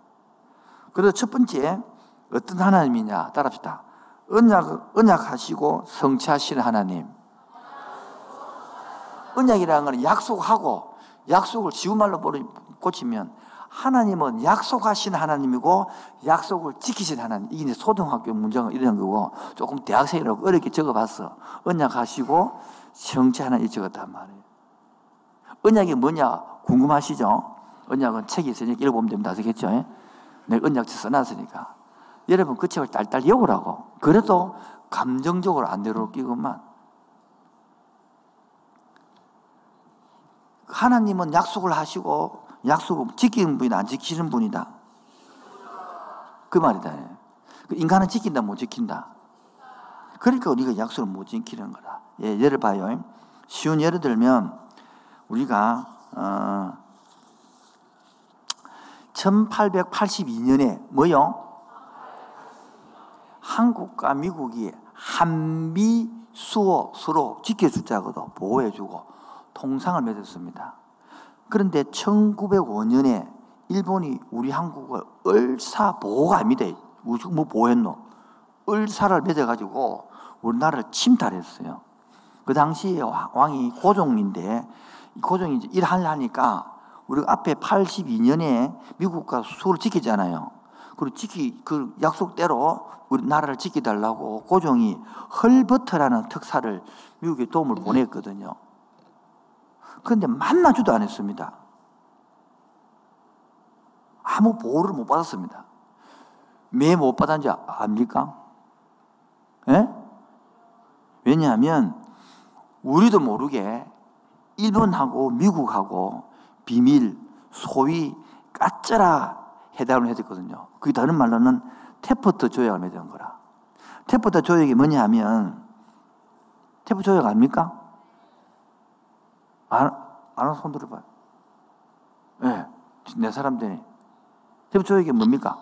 그래서 첫 번째, 어떤 하나님이냐? 따라합시다. 언약, 언약하시고 성취하시는 하나님. 언약이라는 건 약속하고, 약속을 지우말로 고치면 하나님은 약속하신 하나님이고 약속을 지키신 하나님. 이게 초등학교 문제가 이런 거고 조금 대학생이라고 어렵게 적어봤어. 언약하시고 정치 하나 적었단 말이에요. 언약이 뭐냐 궁금하시죠? 언약은 책이 있으니까 읽어보면 됩니다. 아시겠죠? 내 네, 언약지 써놨으니까. 여러분 그 책을 딸딸 읽으라고. 그래도 감정적으로 안 내려오기만. 하나님은 약속을 하시고 약속을 지키는 분이다 안 지키는 분이다. 그 말이다. 그 인간은 지킨다 못 지킨다. 그러니까 우리가 약속을 못 지키는 거다. 예, 예를 봐요. 쉬운 예를 들면 우리가 어, 1882년에 뭐요? 한국과 미국이 한미 수호 서로 지켜주자고도 보호해주고 통상을 맺었습니다. 그런데 1905년에 일본이 우리 한국을 을사 보호가 아닙니다. 뭐 보호했노? 을사를 맺어가지고 우리나라를 침탈했어요. 그 당시에 왕이 고종인데 고종이 일하려니까 우리가 앞에 82년에 미국과 수를 지키잖아요. 그리고 지키 그 약속대로 우리나라를 지키달라고 고종이 헐버트라는 특사를 미국에 도움을 보냈거든요. 그런데 만나주도 않았습니다. 아무 보호를 못 받았습니다. 왜 못 받았는지 압니까? 예? 왜냐하면 우리도 모르게 일본하고 미국하고 비밀, 소위 가쓰라 회담을 해줬거든요. 그게 다른 말로는 태프트 조약을 맺은 거라. 태프트 조약이 뭐냐 하면 태프트 조약 압니까? 안, 아는 손 들어봐요. 예, 네, 내 사람들이. 태프트 조약이 뭡니까?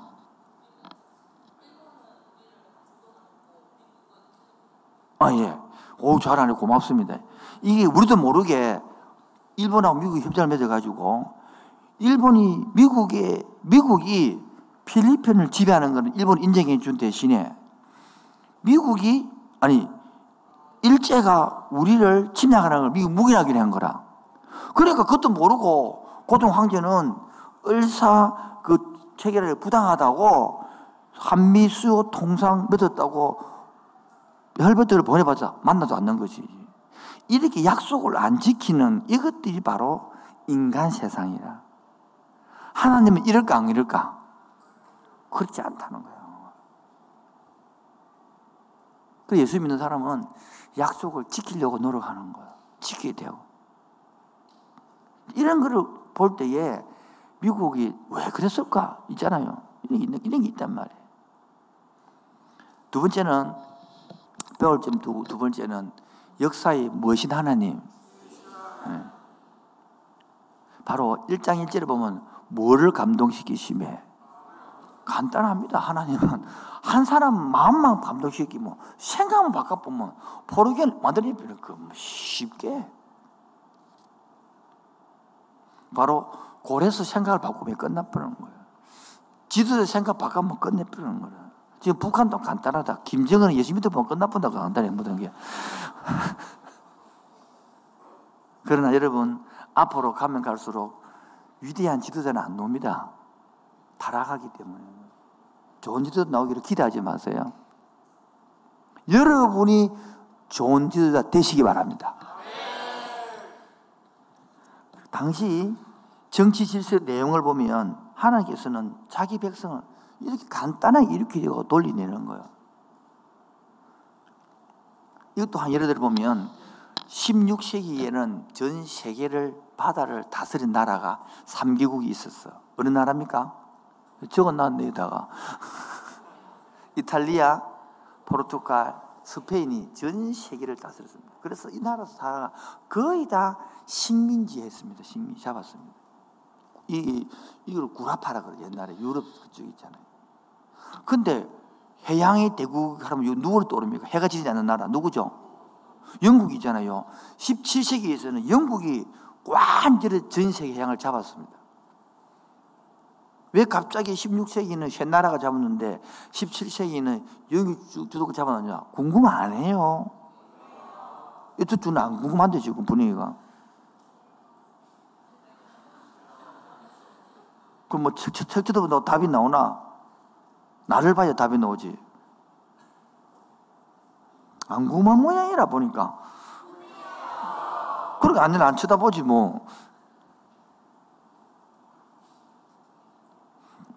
아, 예. 오, 잘하네. 고맙습니다. 이게 우리도 모르게 일본하고 미국이 협정을 맺어가지고 일본이 미국에 미국이 필리핀을 지배하는 것은 일본 인정해 준 대신에 미국이 아니 일제가 우리를 침략하는 걸 미국 묵인하기로 한 거라. 그러니까 그것도 모르고 고종 황제는 을사 그 체계를 부당하다고 한미 수요 통상 맺었다고 헬버트를 보내봤자 만나도 않는 거지. 이렇게 약속을 안 지키는 이것들이 바로 인간 세상이라. 하나님은 이럴까 안 이럴까? 그렇지 않다는 거예요. 그 예수 믿는 사람은 약속을 지키려고 노력하는 거예요. 지켜야 돼요. 이런 거를 볼 때에 미국이 왜 그랬을까? 있잖아요. 이런 게, 이런 게 있단 말이에요. 두 번째는, 배울 점 두, 두 번째는 역사의 무엇인 하나님? 네. 바로 1장 1절에 보면 뭐를 감동시키심에 간단합니다. 하나님은 한 사람 마음만 감동시키면 생각만 바꿔보면 포르게 만들어 버릴 거 쉽게 바로 고래서 생각을 바꾸면 끝나버리는 거예요. 지도자 생각 바꾸면 끝내버리는 거예요. 지금 북한도 간단하다. 김정은은 예수 믿어 보면 끝나본다고 간단해 모든 게. 그러나 여러분 앞으로 가면 갈수록 위대한 지도자는 안 놉니다. 타락하기 때문에 좋은 지도자 나오기를 기대하지 마세요. 여러분이 좋은 지도자 되시기 바랍니다. 당시 정치 질서 내용을 보면 하나님께서는 자기 백성을 이렇게 간단하게 일으키려고 돌리내는 거예요. 이것도 한 예를 들어 보면 16세기에는 전 세계를 바다를 다스린 나라가 3개국이 있었어. 어느 나라입니까? 적어놨네, 여다가 이탈리아, 포르투갈, 스페인이 전 세계를 다스렸습니다. 그래서 이 나라 사람 거의 다 식민지 했습니다. 식민 잡았습니다. 이, 이걸 구라파라 그래, 옛날에 유럽 그쪽 있잖아요. 근데 해양의 대국 하면 누구를 떠오릅니까? 해가 지지 않는 나라 누구죠? 영국이잖아요. 17세기에서는 영국이 완전히 전 세계 해양을 잡았습니다. 왜 갑자기 16세기는 새 나라가 잡았는데 17세기는 영국 주도가 잡았느냐? 궁금 안 해요. 이쪽 주는 안 궁금한데 지금 분위기가. 그럼 뭐 책, 책, 책도 보다 답이 나오나? 나를 봐야 답이 나오지. 안 궁금한 모양이라 보니까. 그렇게 안전 안 쳐다보지 뭐.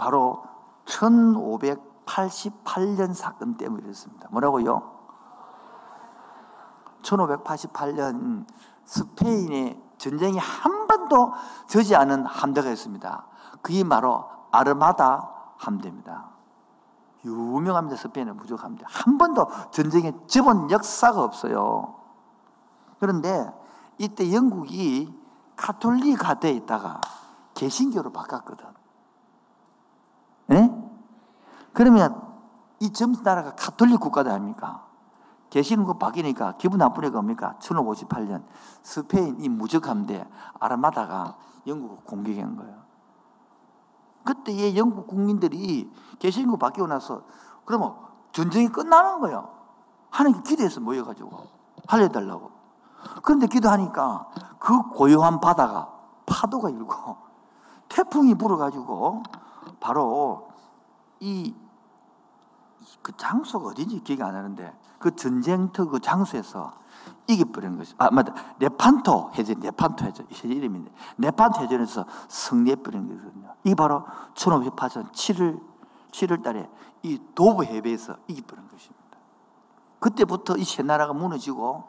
바로 1588년 사건 때문에 이랬습니다. 뭐라고요? 1588년 스페인의 전쟁이 한 번도 저지 않은 함대가 있습니다. 그게 바로 아르마다 함대입니다. 유명합니다. 스페인은 무조건 함대. 한 번도 전쟁에 접은 역사가 없어요. 그런데 이때 영국이 카톨릭 가대에 있다가 개신교로 바꿨거든. 예? 그러면 이전 나라가 카톨릭 국가다 아닙니까? 계시는 거 바뀌니까 기분 나쁘니까 뭡니까? 1558년 스페인 이 무적함대 아라마다가 영국을 공격한 거예요. 그때의 영국 국민들이 계시는 거 바뀌고 나서 그러면 전쟁이 끝나는 거예요. 하나님 기도해서 모여가지고 살려달라고. 그런데 기도하니까 그 고요한 바다가 파도가 일고 태풍이 불어가지고 바로 이 그 장소가 어딘지 기억이 안 나는데 그 전쟁터 그 장소에서 이겨버린 것이 아 맞다 네판토 해전 네판토 해전 해전 이름인데 네판토 해전에서 승리해버린 거거든요. 이게 바로 1508년 7월 7월 달에 이 도브 해배에서 이겨버린 것입니다. 그때부터 이 세 나라가 무너지고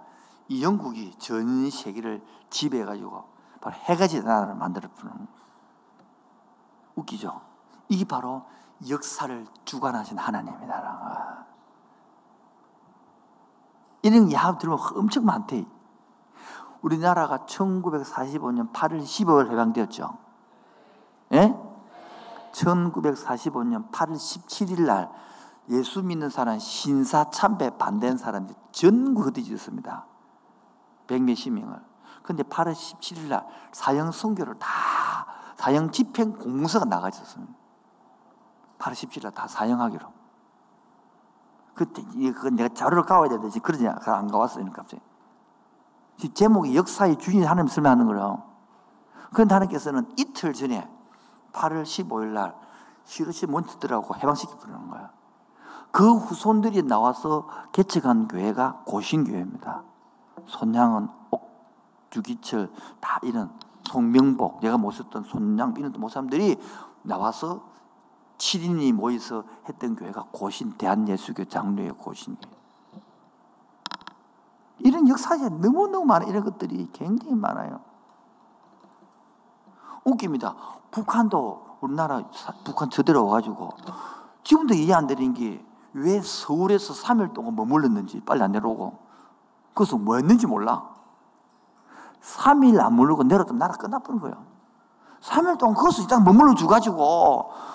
이 영국이 전 세계를 지배해가지고 바로 해가지 나라를 만들어버는 웃기죠. 이게 바로 역사를 주관하신 하나님의 나라. 이런 야합 들으면 엄청 많대. 우리나라가 1945년 8월 15일 해방되었죠. 예? 1945년 8월 17일 날 예수 믿는 사람 신사 참배 반대한 사람들이 전부 흩어졌습니다. 백몇십 명을. 근데 8월 17일 날 사형 선교를 다 사형 집행 공서가 나가졌습니다. 8월 17일 날다 사형하기로. 그때 그건 내가 자료를 가와야 되는데 그러지 안 가왔어요. 갑자기. 제목이 역사의 주인 하나님 설명하는 거예요. 그런데 하나님께서는 이틀 전에 8월 15일 날 시르시 몬트들하고 해방시켜 부르는 거야. 그 후손들이 나와서 개척한 교회가 고신교회입니다. 손양은 옥, 주기철 다 이런 송명복 내가 모셨던 손양 이런 모사람들이 나와서 7인이 모여서 했던 교회가 고신 대한예수교 장로의 고신교회. 이런 역사에 너무너무 많아 이런 것들이 굉장히 많아요. 웃깁니다. 북한도 우리나라 북한 저대로 와가지고 지금도 이해 안 되는 게 왜 서울에서 3일 동안 머물렀는지 빨리 안 내려오고 그것은 뭐 했는지 몰라. 3일 안 머물고 내려도 나라 끝나버린 거예요. 3일 동안 그것을 일단 머물러 주가지고 이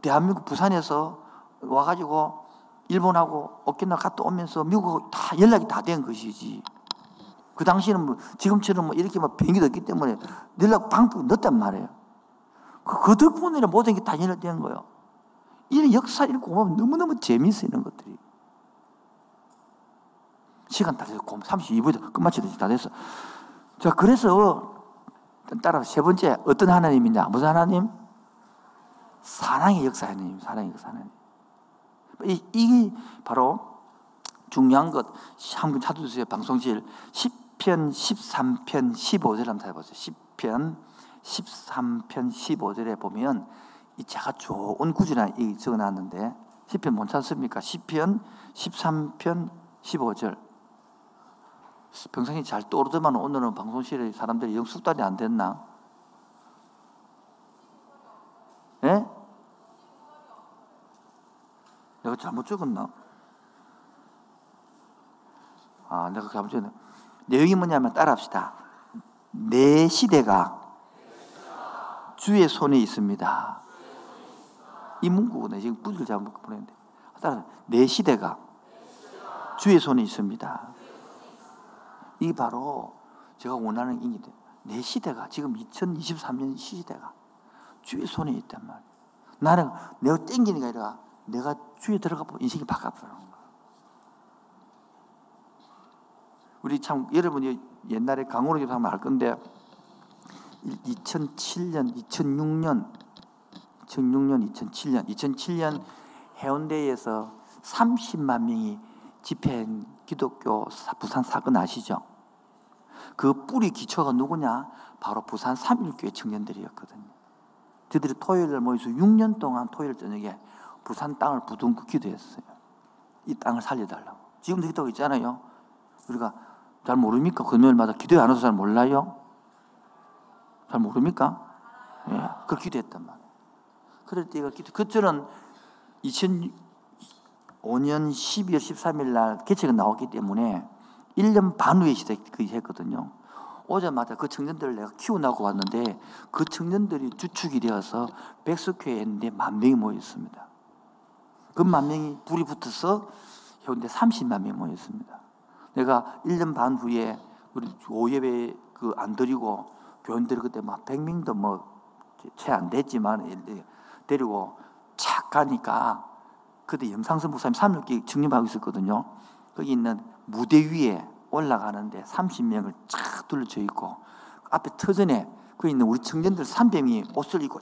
대한민국 부산에서 와가지고 일본하고 오키나와 갔다 오면서 미국하고 다 연락이 다 된 것이지. 그 당시에는 뭐 지금처럼 뭐 이렇게 막 비행기도 없기 때문에 연락 방법이 늦단 말이에요. 그, 그 덕분에 모든 게 다 연락된 거예요. 이런 역사 읽고 보면 너무너무 재미있어 이런 것들이. 시간 다 됐고 32분 끝마치듯이 다 됐어. 자 그래서 따라 세 번째 어떤 하나님이냐 무슨 하나님? 사랑의 역사 하나님, 사랑의 역사 하나님. 이, 이게 바로 중요한 것. 한번 찾아주세요. 방송실 10편, 13편, 15절 한번 찾아보세요. 10편, 13편, 15절에 보면 이 제가 좋은 구절이 이 적어 놨는데 10편 못 찾습니까? 10편, 13편, 15절. 평상시 잘 떠오르더만 오늘은 방송실에 사람들이 영숙달이 안 됐나? 예? 내가 잘못 적었나? 아, 내가 잘못 적었네. 내용이 뭐냐면 따라합시다. 내 시대가 주의 손에 있습니다. 이 문구거든요. 지금 부지를 잘못 보냈는데. 따라 내 시대가 주의 손에 있습니다. 이게 바로 제가 원하는 인기들. 내 시대가 지금 2023년 시대가 주의 손에 있단 말이에요. 나는 내가 땡기는 게 아니라 내가 주에 들어가 보면 인생이 바꿔버리는 거야. 우리 참 여러분이 옛날에 강호로 교사 하면 알 건데 2007년, 2006년, 2006년, 2007년, 2007년 해운대에서 30만 명이 집회한 기독교 부산 사건 아시죠? 그 뿌리 기초가 누구냐? 바로 부산 삼일교회 청년들이었거든요. 저들이 토요일 날 모여서 6년 동안 토요일 저녁에 부산 땅을 부둥켜 기도했어요. 이 땅을 살려달라고. 지금도 기도하고 있잖아요. 우리가 잘 모릅니까? 금요일마다 기도회 안 와서 잘 몰라요? 잘 모릅니까? 예, 그 기도했단 말이에요. 그럴 때가 기도, 그때는 2005년 12월 13일 날 개체가 나왔기 때문에 1년 반 후에 시작했거든요. 오자마자 그 청년들을 내가 키워나고 왔는데 그 청년들이 주축이 되어서 백석회에 했는데 만 명이 모였습니다. 그만 명이 불이 붙어서 해운대 30만 명이 모였습니다. 내가 1년 반 후에 우리 오예배 그 안 드리고 교원들 그때 막 100명도 뭐 채 안 됐지만 데리고 착 가니까 그때 영상선 목사님 3일기 증림하고 있었거든요. 거기 있는 무대 위에 올라가는데 30명을 쫙 둘러져 있고 앞에 터전에 그 있는 우리 청년들 300명이 옷을 입고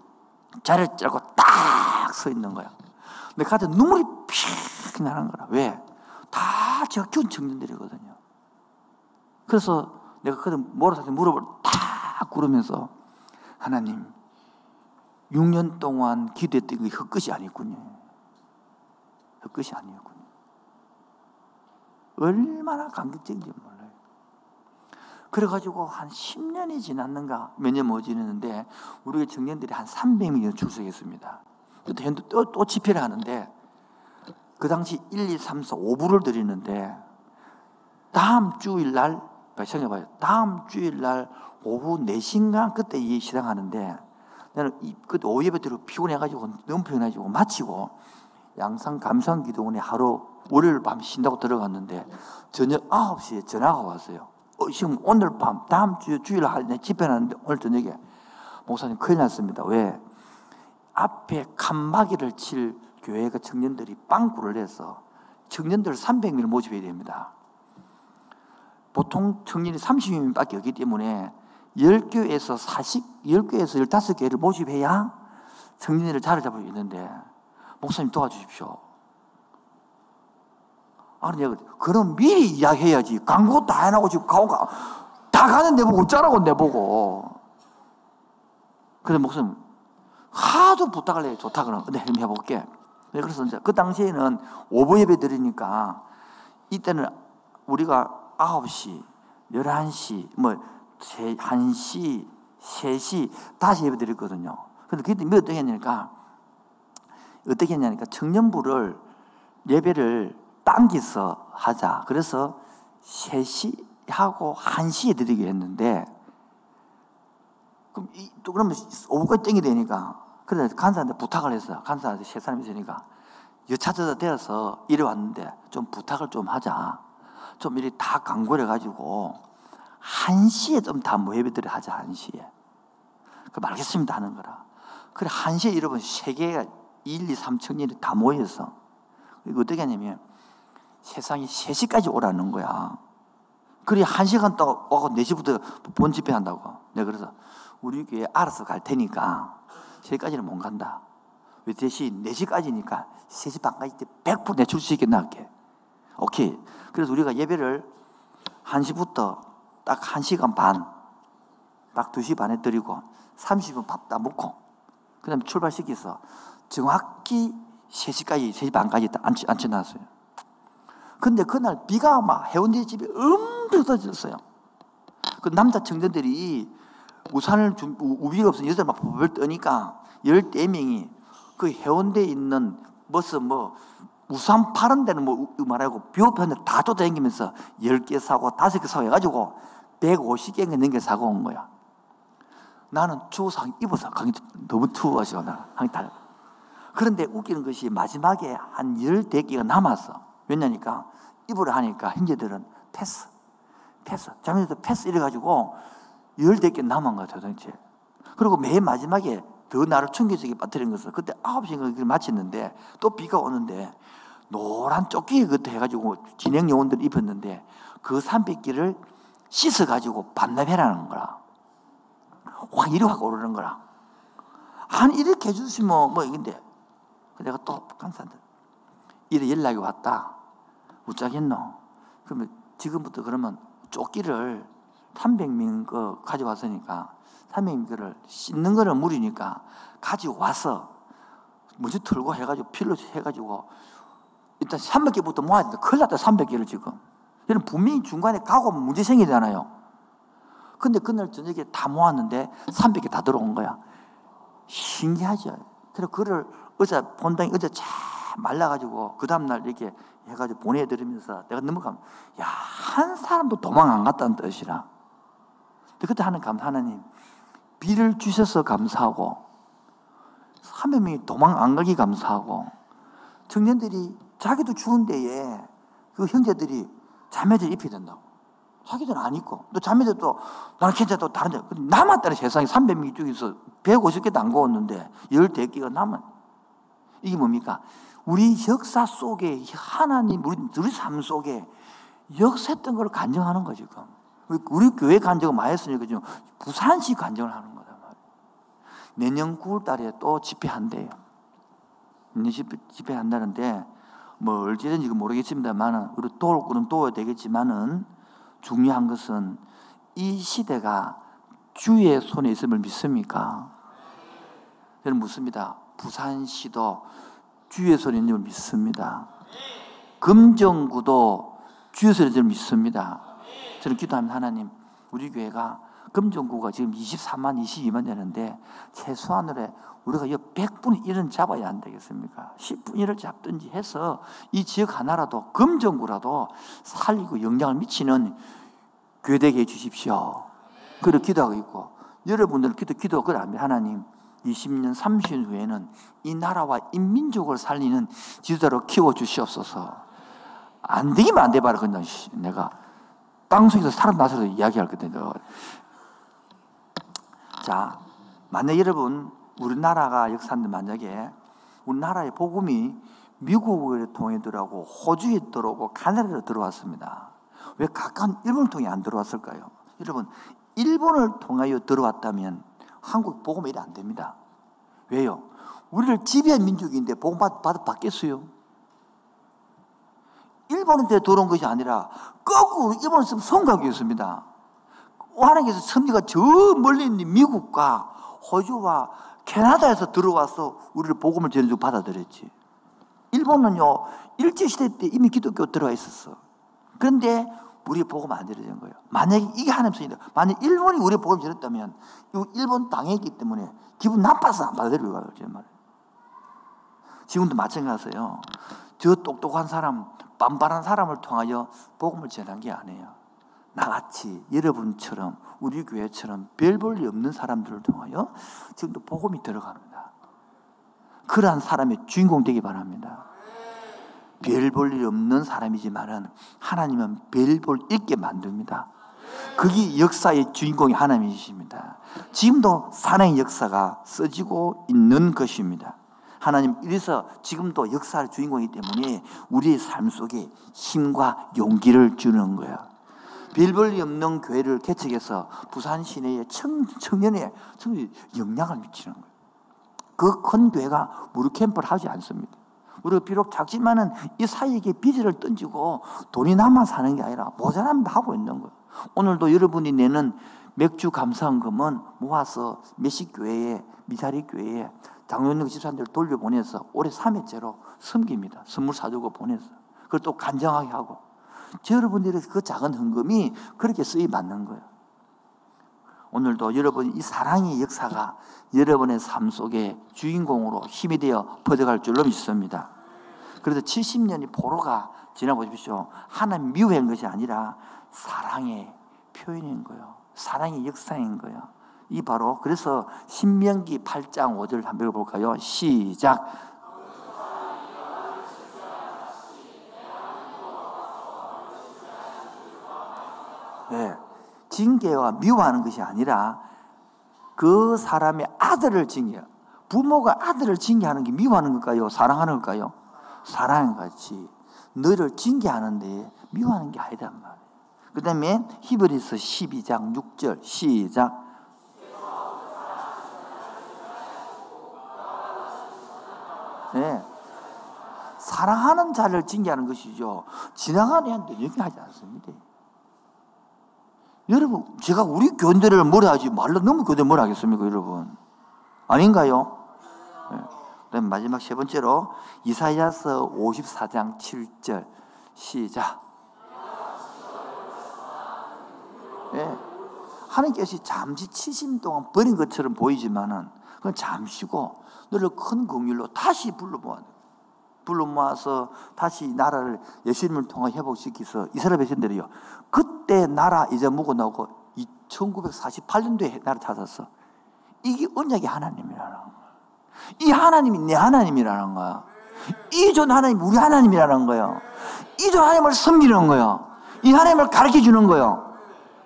자를 짜고 딱 서 있는 거야. 근데 가서 눈물이 픽 나는 거라. 왜? 다 제가 키운 청년들이거든요. 그래서 내가 그때 뭐라서 무릎을 탁 꿇으면서 하나님 6년 동안 기도했던 그 헛것이 아니군요. 헛것이 아니었군요. 얼마나 감격적인지 몰라요. 그래가지고 한 10년이 지났는가 몇 년 못 지났는데 우리 청년들이 한 300명이 출석했습니다. 또, 또, 또 집회를 하는데 그 당시 1, 2, 3, 4, 5부를 드리는데 다음 주일날 생각해봐요. 다음 주일날 오후 4시인가 그때 이 시작하는데 나는 그때 오후 예배대로 피곤해가지고 너무 피곤해가지고 마치고 양산 감상 기도원에 하루 월요일 밤 쉰다고 들어갔는데 저녁 9시에 전화가 왔어요. 어, 지금 오늘 밤 다음 주 주일 날 집회 하는데 오늘 저녁에 목사님 큰일 났습니다. 왜? 앞에 칸막이를 칠 교회가 청년들이 빵꾸를 내서 청년들 300명을 모집해야 됩니다. 보통 청년이 30명밖에 없기 때문에 10교에서 40, 10교에서 15교회를 모집해야 청년들을 자리 잡을 수 있는데 목사님 도와주십시오. 아니, 그럼 미리 이야기해야지. 광고 다 해놓고 지금 가오가 다 가는 데 보고 어쩌라고 내보고. 그래, 목사님, 하도 부탁을 해. 좋다 그러면. 네, 해볼게. 네, 그래서 이제 그 당시에는 오버 예배 드리니까 이때는 우리가 9시, 11시, 뭐, 1시, 3시, 다시 예배 드렸거든요. 근데 그때 몇 어떻게 했냐니까, 어떻게 했냐니까, 청년부를 예배를 당기서 하자. 그래서 3시 하고 1시에 드리기로 했는데, 그럼 이, 또 그러면 오후까지 땡이 되니까, 그래서 간사한테 부탁을 했어요. 간사한테 세 사람이 있으니까. 여차저차 되어서 이래 왔는데, 좀 부탁을 좀 하자. 좀 이렇게 다 광고를 해가지고, 1시에 좀 다 모예배들을 하자, 1시에. 그 알겠습니다 하는 거라. 그래, 1시에 여러분, 세계가 1, 2, 3천년이 다 모여서, 이거 어떻게 하냐면, 세상이 3시까지 오라는 거야. 그래, 1시간 또 오고 4시부터 본 집회 한다고. 내가 그래서, 우리 교회 알아서 갈 테니까, 3시까지는 못 간다. 왜 대신 4시까지니까 3시 반까지 100% 내 출 수 있게 나갈게. 오케이. 그래서 우리가 예배를 1시부터 딱 1시간 반, 딱 2시 반에 드리고 30분 밥 다 먹고 그 다음에 출발시켜서 정확히 3시까지, 3시 반까지 앉혀, 앉혀놨어요. 근데 그날 비가 막 해운대 집에 엄청 쏟아졌어요. 그 남자 청년들이 우산을 준, 우비가 없어 여자 막 벌벌 떠니까 14명이 그 해운대에 있는 무슨 뭐 우산 파는 데는 뭐 말하고 비오편을 다 쫓아다니면서 10개 사고 5개 사고 해가지고 150개인가 넘게 사고 온 거야. 나는 추워서 입어서 강이 너무 나 강이 달. 그런데 웃기는 것이 마지막에 한 14개가 남았어. 왜냐니까 입으려 하니까 현재들은 패스. 패스. 작년에도 패스 이래가지고 14개 남은 거야 도대체. 그리고 맨 마지막에 더 나를 충격적이게 빠뜨린 것은 그때 9시인가 마쳤는데 또 비가 오는데 노란 조끼 그때 해가지고 진행 요원들 입혔는데 그 300개를 씻어가지고 반납해라는 거라. 확 이리 확 오르는 거라. 한 이렇게 해주시면 뭐 이건데. 내가 또 강사한테 이래 연락이 왔다. 어쩌겠노? 그러면 지금부터 그러면 조끼를 300명 그 가져왔으니까 300명 거를 씻는 거는 무리니까 가지고 와서 먼저 털고 해가지고 필로 해가지고 일단 300개부터 모아야 된다. 큰일 났다 300개를 지금. 여러분 분명히 중간에 가고 문제 생기잖아요. 근데 그날 저녁에 다 모았는데 300개 다 들어온 거야. 신기하죠. 그래서 그를 의자 본당에 의자 쫙 말라가지고 그 다음날 이렇게 해가지고 보내드리면서 내가 넘어가면 야 한 사람도 도망 안 갔다는 뜻이라. 그때 하는 감사 하나님 비를 주셔서 감사하고 300명이 도망 안 가기 감사하고 청년들이 자기도 추운 데에 그 형제들이 자매들 입혀야 된다고. 자기들은 안 입고 또 자매들도 나는 괜찮아 또 다른 데 남았다는 세상에 300명 중에서 150개도 안 구웠는데 10개가 남은 이게 뭡니까? 우리 역사 속에 하나님 우리, 우리 삶 속에 역사했던 걸 간증하는 거죠 지금 우리 교회 간증을 많이 했으니까 지금 부산시 간증을 하는 거다 내년 9월 달에 또 집회한대요 내년 집회, 집회한다는데 뭐 언제든지 모르겠습니다만 우리 도울 거는 도워야 되겠지만은 중요한 것은 이 시대가 주의 손에 있음을 믿습니까? 저는 묻습니다. 부산시도 주의 손에 있음을 믿습니다. 금정구도 주의 손에 있음을 믿습니다. 저는 기도하면 하나님, 우리 교회가 금정구가 지금 23만, 22만 되는데 최소한으로 우리가 이 100분 1은 잡아야 안 되겠습니까? 10분 1을 잡든지 해서 이 지역 하나라도 금정구라도 살리고 영향을 미치는 교회 되게 해주십시오. 그렇게 기도하고 있고 여러분들 기도 기도 그래 하나님 20년 30년 후에는 이 나라와 인민족을 살리는 지도자로 키워 주시옵소서. 안 되기만 안 돼봐라 그냥 내가 땅속에서 살아나서 이야기할 거거든요. 자, 만약 여러분 우리나라가 역사인데 만약에 우리나라의 복음이 미국을 통해 들어오고 호주에 들어오고 카나다로 들어왔습니다. 왜 가까운 일본을 통해 안 들어왔을까요? 여러분, 일본을 통하여 들어왔다면 한국 복음 이래 안 됩니다. 왜요? 우리를 지배한 민족인데 복음 받, 받, 받겠어요? 일본한테 들어온 것이 아니라 거꾸로 일본을 쓰면 성곽이었습니다. 하나님께서 섭리가 저 멀리 있는 미국과 호주와 캐나다에서 들어와서 우리를 복음을 전해주고 받아들였지. 일본은요, 일제시대 때 이미 기독교 들어와 있었어. 그런데 우리 복음 안 들어진 거예요. 만약에 이게 하나님 손이다. 만약 일본이 우리 복음 전했다면, 일본 당했기 때문에 기분 나빠서 안 말. 지금도 마찬가지예요. 저 똑똑한 사람, 반발한 사람을 통하여 복음을 전한 게 아니에요. 나같이 여러분처럼 우리 교회처럼 별 볼일 없는 사람들을 통하여 지금도 복음이 들어갑니다. 그러한 사람의 주인공 되기 바랍니다. 별 볼일 없는 사람이지만은 하나님은 별 볼 있게 만듭니다. 그게 역사의 주인공이 하나님이십니다. 지금도 사랑의 역사가 써지고 있는 것입니다. 하나님 이래서 지금도 역사의 주인공이기 때문에 우리의 삶 속에 힘과 용기를 주는 거야. 빌볼리 없는 교회를 개척해서 부산 시내에 청, 청년에 영향을 미치는 거예요. 그 큰 교회가 무료 캠프를 하지 않습니다. 우리가 비록 작지만은 이 사이에게 비즈를 던지고 돈이 남아 사는 게 아니라 모자라면 하고 있는 거예요. 오늘도 여러분이 내는 맥주 감사헌금은 모아서 몇십 교회에 미사리 교회에 장로님 집사님들 돌려보내서 올해 3회째로 섬깁니다. 선물 사주고 보내서. 그걸 또 간정하게 하고. 여러분들의 그 작은 헌금이 그렇게 쓰이 받는 거예요. 오늘도 여러분 이 사랑의 역사가 여러분의 삶 속에 주인공으로 힘이 되어 퍼져갈 줄로 믿습니다. 그래서 70년이 포로가 지나보십시오. 하나님 미워한 것이 아니라 사랑의 표현인 거예요. 사랑의 역사인 거예요. 이 바로 그래서 신명기 8장 5절 한번 읽어볼까요? 시작. 네. 징계와 미워하는 것이 아니라 그 사람의 아들을 징계. 부모가 아들을 징계하는 게 미워하는 걸까요? 사랑하는 걸까요? 사랑하는 같이 너를 징계하는데 미워하는 게 아니란 말이에요. 그 다음에 히브리서 12장 6절 시작. 사랑하는 자를 징계하는 것이죠. 지나가는 애한테 얘기하지 않습니다. 여러분, 제가 우리 교인들을 뭐라 하지 말로 너무 교인들 뭐라 하겠습니까, 여러분? 아닌가요? 네. 마지막 세 번째로 이사야서 54장 7절 시작. 네. 하나님께서 잠시 치심 동안 버린 것처럼 보이지만은 그건 잠시고 너를 큰 긍휼로 다시 불러 모아 불러 모아서 다시 나라를 예수님을 통해 회복시켜서 이스라엘 백성들이요. 그때 나라 이제 묵고 나고 1948년도에 나라 찾았어. 이게 언약의 하나님이라는 거야. 이 하나님이 내 하나님이라는 거야. 이존 하나님 우리 하나님이라는 거예요. 이존 하나님을 섬기는 거예요. 이 하나님을 가르쳐 주는 거예요.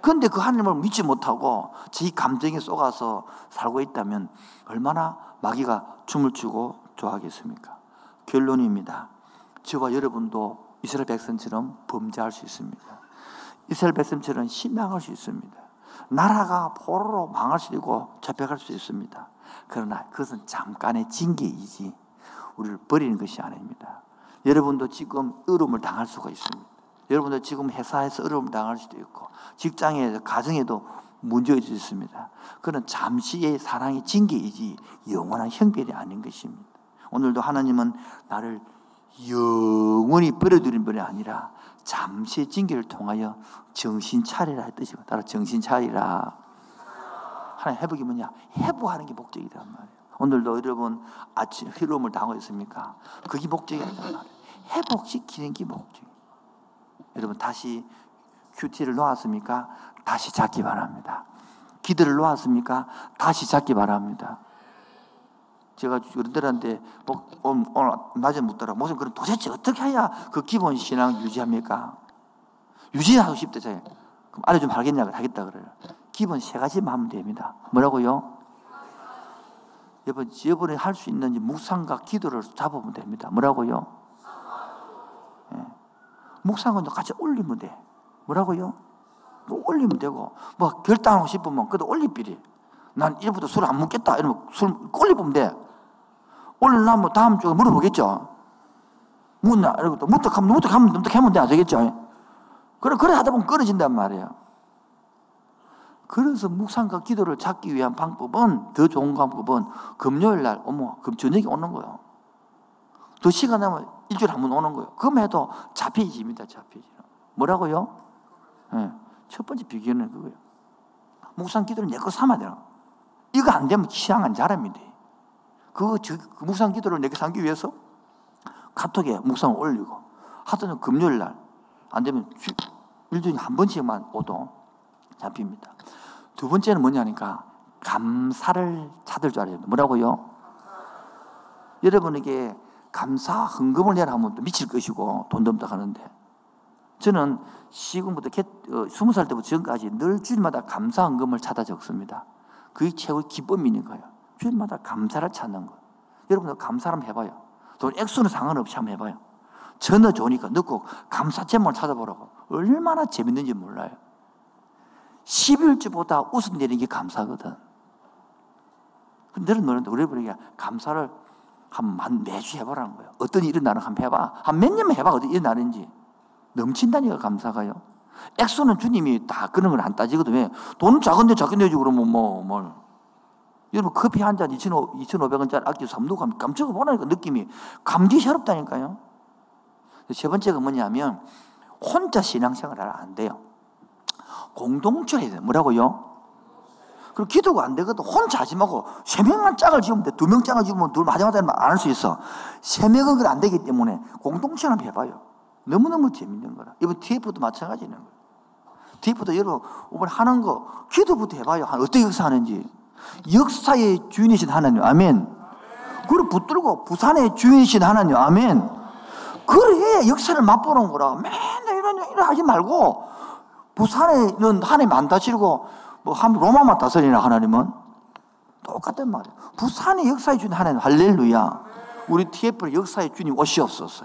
그런데 그 하나님을 믿지 못하고 제 감정에 쏘가서 살고 있다면 얼마나 마귀가 춤을 추고 좋아하겠습니까? 결론입니다. 저와 여러분도 이스라엘 백성처럼 범죄할 수 있습니다. 이스라엘 백성처럼 신앙할 수 있습니다. 나라가 포로로 망할 수 있고 잡혀갈 수 있습니다. 그러나 그것은 잠깐의 징계이지 우리를 버리는 것이 아닙니다. 여러분도 지금 어려움을 당할 수가 있습니다. 여러분들 지금 회사에서 어려움을 당할 수도 있고 직장에서 가정에도 문제가 있습니다. 그는 잠시의 사랑의 징계이지 영원한 형별이 아닌 것입니다. 오늘도 하나님은 나를 영원히 버려두는 분이 아니라 잠시의 징계를 통하여 정신 차리라 뜻이고 따라 정신 차리라. 하나님 회복이 뭐냐? 회복하는 게 목적이란 말이에요. 오늘도 여러분 아침 흐름을 당하고 있습니까? 그게 목적이란 말이에요. 회복시키는 게 목적이에요. 여러분 다시 큐티를 놓았습니까? 다시 잡기 바랍니다. 기도를 놓았습니까? 다시 잡기 바랍니다. 제가 여러분들한테 뭐, 오늘 낮에 묻더라. 무슨 그럼 도대체 어떻게 해야 그 기본 신앙 유지합니까? 유지하고 싶대, 제 그럼 알려좀 하겠냐, 하겠다 그래요. 기본 세 가지만 하면 됩니다. 뭐라고요? 여러분, 여러분이 할 수 있는 묵상과 기도를 잡으면 됩니다. 뭐라고요? 예. 묵상은 같이 올리면 돼. 뭐라고요? 뭐 올리면 되고, 뭐 결단하고 싶으면 그래도 올리비리. 난 이제부터 술 안 먹겠다. 이러면 술 올리면 돼. 올려놓으면 다음 주에 물어보겠죠. 묻나? 이러고 또 무떡하면, 무떡하면, 무떡하면 돼. 되겠죠. 그래, 그래 하다 보면 끊어진단 말이에요. 그래서 묵상과 기도를 찾기 위한 방법은, 더 좋은 방법은 금요일 날, 어머, 그럼 저녁에 오는 거예요. 더 시간 나면 일주일에 한 번 오는 거예요. 그럼 해도 잡혀집니다, 잡혀지. 뭐라고요? 네. 첫 번째 비결은 그거예요. 묵상 기도를 내 거 삼아야 되나? 이거 안 되면 시장 안 자랍니다. 그, 그 묵상 기도를 내게 삼기 위해서 카톡에 묵상을 올리고 하여튼 금요일 날 안 되면 일주일에 한 번씩만 오도 잡힙니다. 두 번째는 뭐냐니까 감사를 찾을 줄 알아야 돼. 뭐라고요? 여러분에게 감사 헌금을 내라 하면 또 미칠 것이고 돈도 없다 하는데 저는 시군부터 어, 스무 살 때부터 지금까지 늘 주일마다 감사 헌금을 찾아 적습니다. 그게 최고의 기쁨이는 거예요. 주일마다 감사를 찾는 거. 여러분들 감사 한번 해봐요. 돈 액수는 상관없이 한번 해봐요. 전화 좋으니까 넣고 감사 제목을 찾아보라고. 얼마나 재밌는지 몰라요. 11주보다 웃음 내리는 게 감사거든. 근데 너는 우리 부르게 감사를 한 매주 해보라는 거예요. 어떤 일이 나는 한번 해봐. 한 몇 년만 해봐. 어떤 일이 나는지. 넘친다니까 감사가요. 액수는 주님이 다 그런 걸 안 따지거든요. 돈은 작은데 작게 내주 그러면 뭐, 뭘. 여러분 커피 한 잔 2,500원짜리 아껴서 한번 누고 깜짝 보라니까 느낌이 감기스럽다니까요. 세 번째가 뭐냐면 혼자 신앙생활을 안 돼요. 공동체에 돼요. 뭐라고요? 그리고 기도가 안 되거든. 혼자 하지 말고 세 명만 짝을 지으면 돼. 두 명 짝을 지으면 둘 마지막에 안할 수 있어. 세 명은 그안 되기 때문에 공동체는 해봐요. 너무너무 재밌는 거라. 이번 TF도 마찬가지는 거예요. TF도 여러분, 이번 하는 거, 기도부터 해봐요. 어떻게 역사하는지. 역사의 주인이신 하나님, 아멘. 그걸 붙들고 부산의 주인이신 하나님, 아멘. 그래, 역사를 맛보는 거라. 맨날 이런, 이런 하지 말고, 부산에는 하나님 안 다스리고, 뭐, 한 로마만 다스리나, 하나님은? 똑같단 말이에요. 부산의 역사의 주인 하나님, 할렐루야. 우리 TF는 역사의 주님 오시옵소서.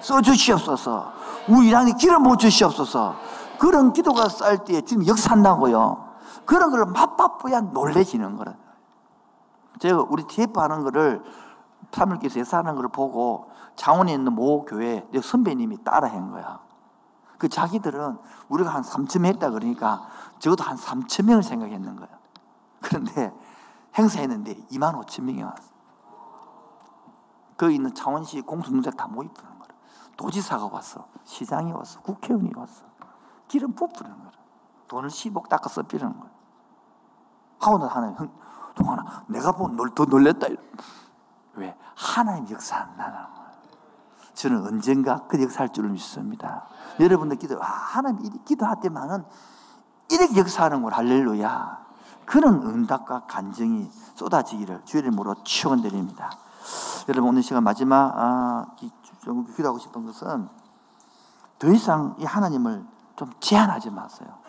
써주시옵소서. 우리 이랑에 기름 부주시옵소서. 그런 기도가 쌓일 때 지금 역사한다고요. 그런 걸 맛바쁘야 놀래지는 거라. 제가 우리 TF 하는 거를 사물께서 역사하는 걸 보고 창원에 있는 모 교회 내 선배님이 따라 한 거야. 그 자기들은 우리가 한 3천 명 했다 그러니까 적어도 한 3천 명을 생각했는 거야. 그런데 행사했는데 2만 5천 명이 왔어. 거기 있는 창원시 공수노자 다 모입하는 거야. 도지사가 왔어. 시장이 왔어. 국회의원이 왔어. 기름 부푸는 거야. 돈을 10억 닦아 써비는 거야. 하고 하나님, 동하나, 내가 보더 놀랬다. 왜? 하나님 역사한다는 거야. 저는 언젠가 그 역사할 줄을 믿습니다. 여러분들 기도, 아, 하나님 기도할 때만은 이렇게 역사하는 걸 할렐루야. 그런 응답과 간증이 쏟아지기를 주의 이름으로 축원드립니다. 여러분 오늘 시간 마지막 아, 좀 기도하고 싶은 것은 더 이상 이 하나님을 좀 제한하지 마세요.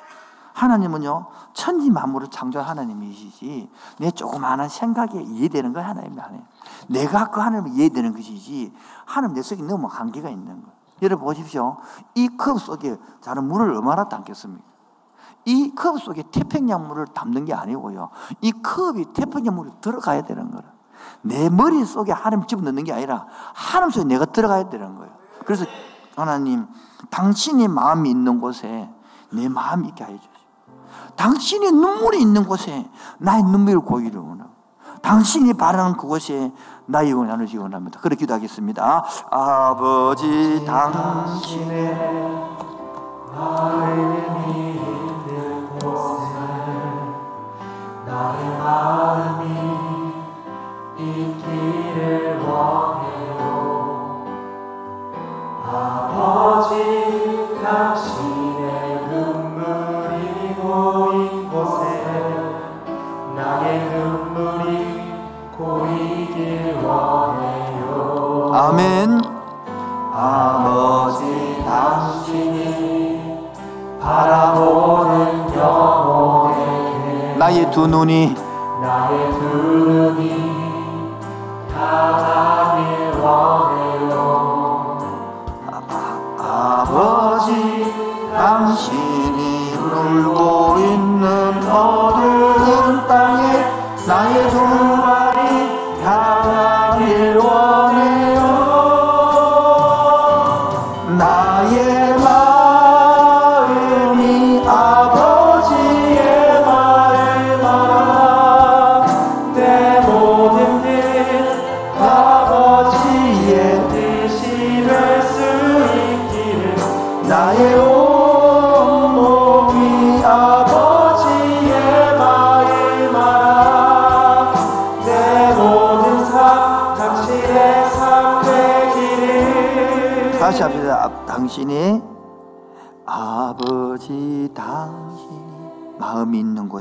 하나님은요 천지 만물을 창조한 하나님이시지 내 조그마한 생각에 이해되는 건 하나님이 아니에요. 내가 그 하나님을 이해되는 것이지 하나님 내 속에 너무 한계가 있는 거예요. 여러분 보십시오. 이 컵 속에 자는 물을 얼마나 담겠습니까? 이 컵 속에 태평양물을 담는 게 아니고요. 이 컵이 태평양물이 들어가야 되는 거예요. 내 머릿속에 하나님 집어넣는 게 아니라 하나님 속에 내가 들어가야 되는 거예요. 그래서 하나님, 당신이 마음이 있는 곳에 내 마음이 있게 해 주시오. 당신의 눈물이 있는 곳에 나의 눈물을 고이를 원하고 당신이 바라는 그곳에 나의 영을 나누시 원합니다. 그렇게 기도하겠습니다. 아버지 당신의 마음이 있는 곳에 나의 마음이 있기를 원해요 아버지 눈물이 고인 곳에 나의 눈물이 고이길 원해요. 아멘. 아버지 당신이 바라보는 영혼에게 나의 두 눈이 나의 두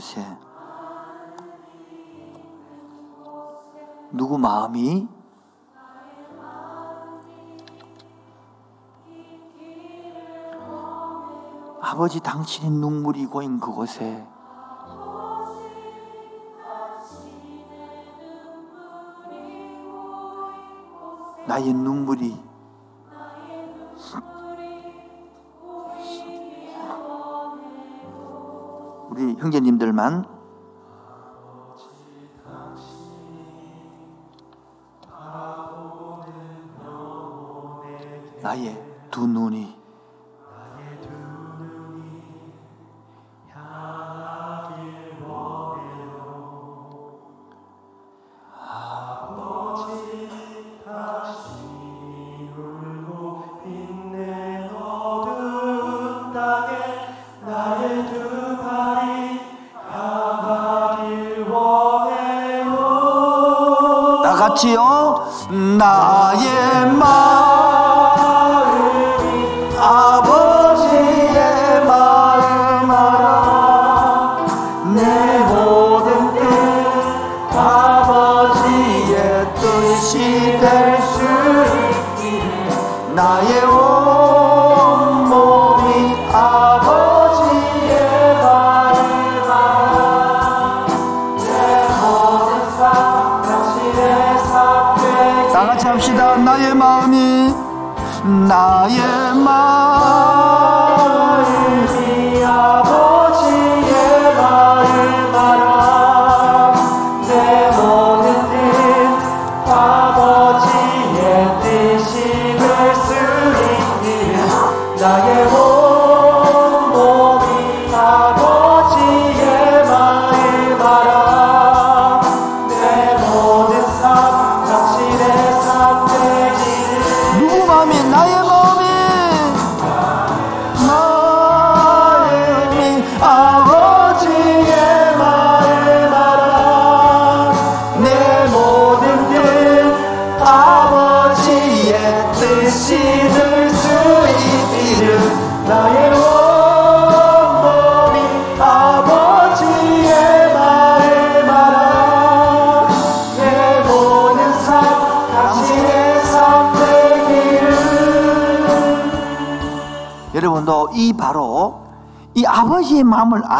곳에 누구 마음이 아버지 당신의 눈물이 고인 그곳에 나의 눈물이 형제님들만 같이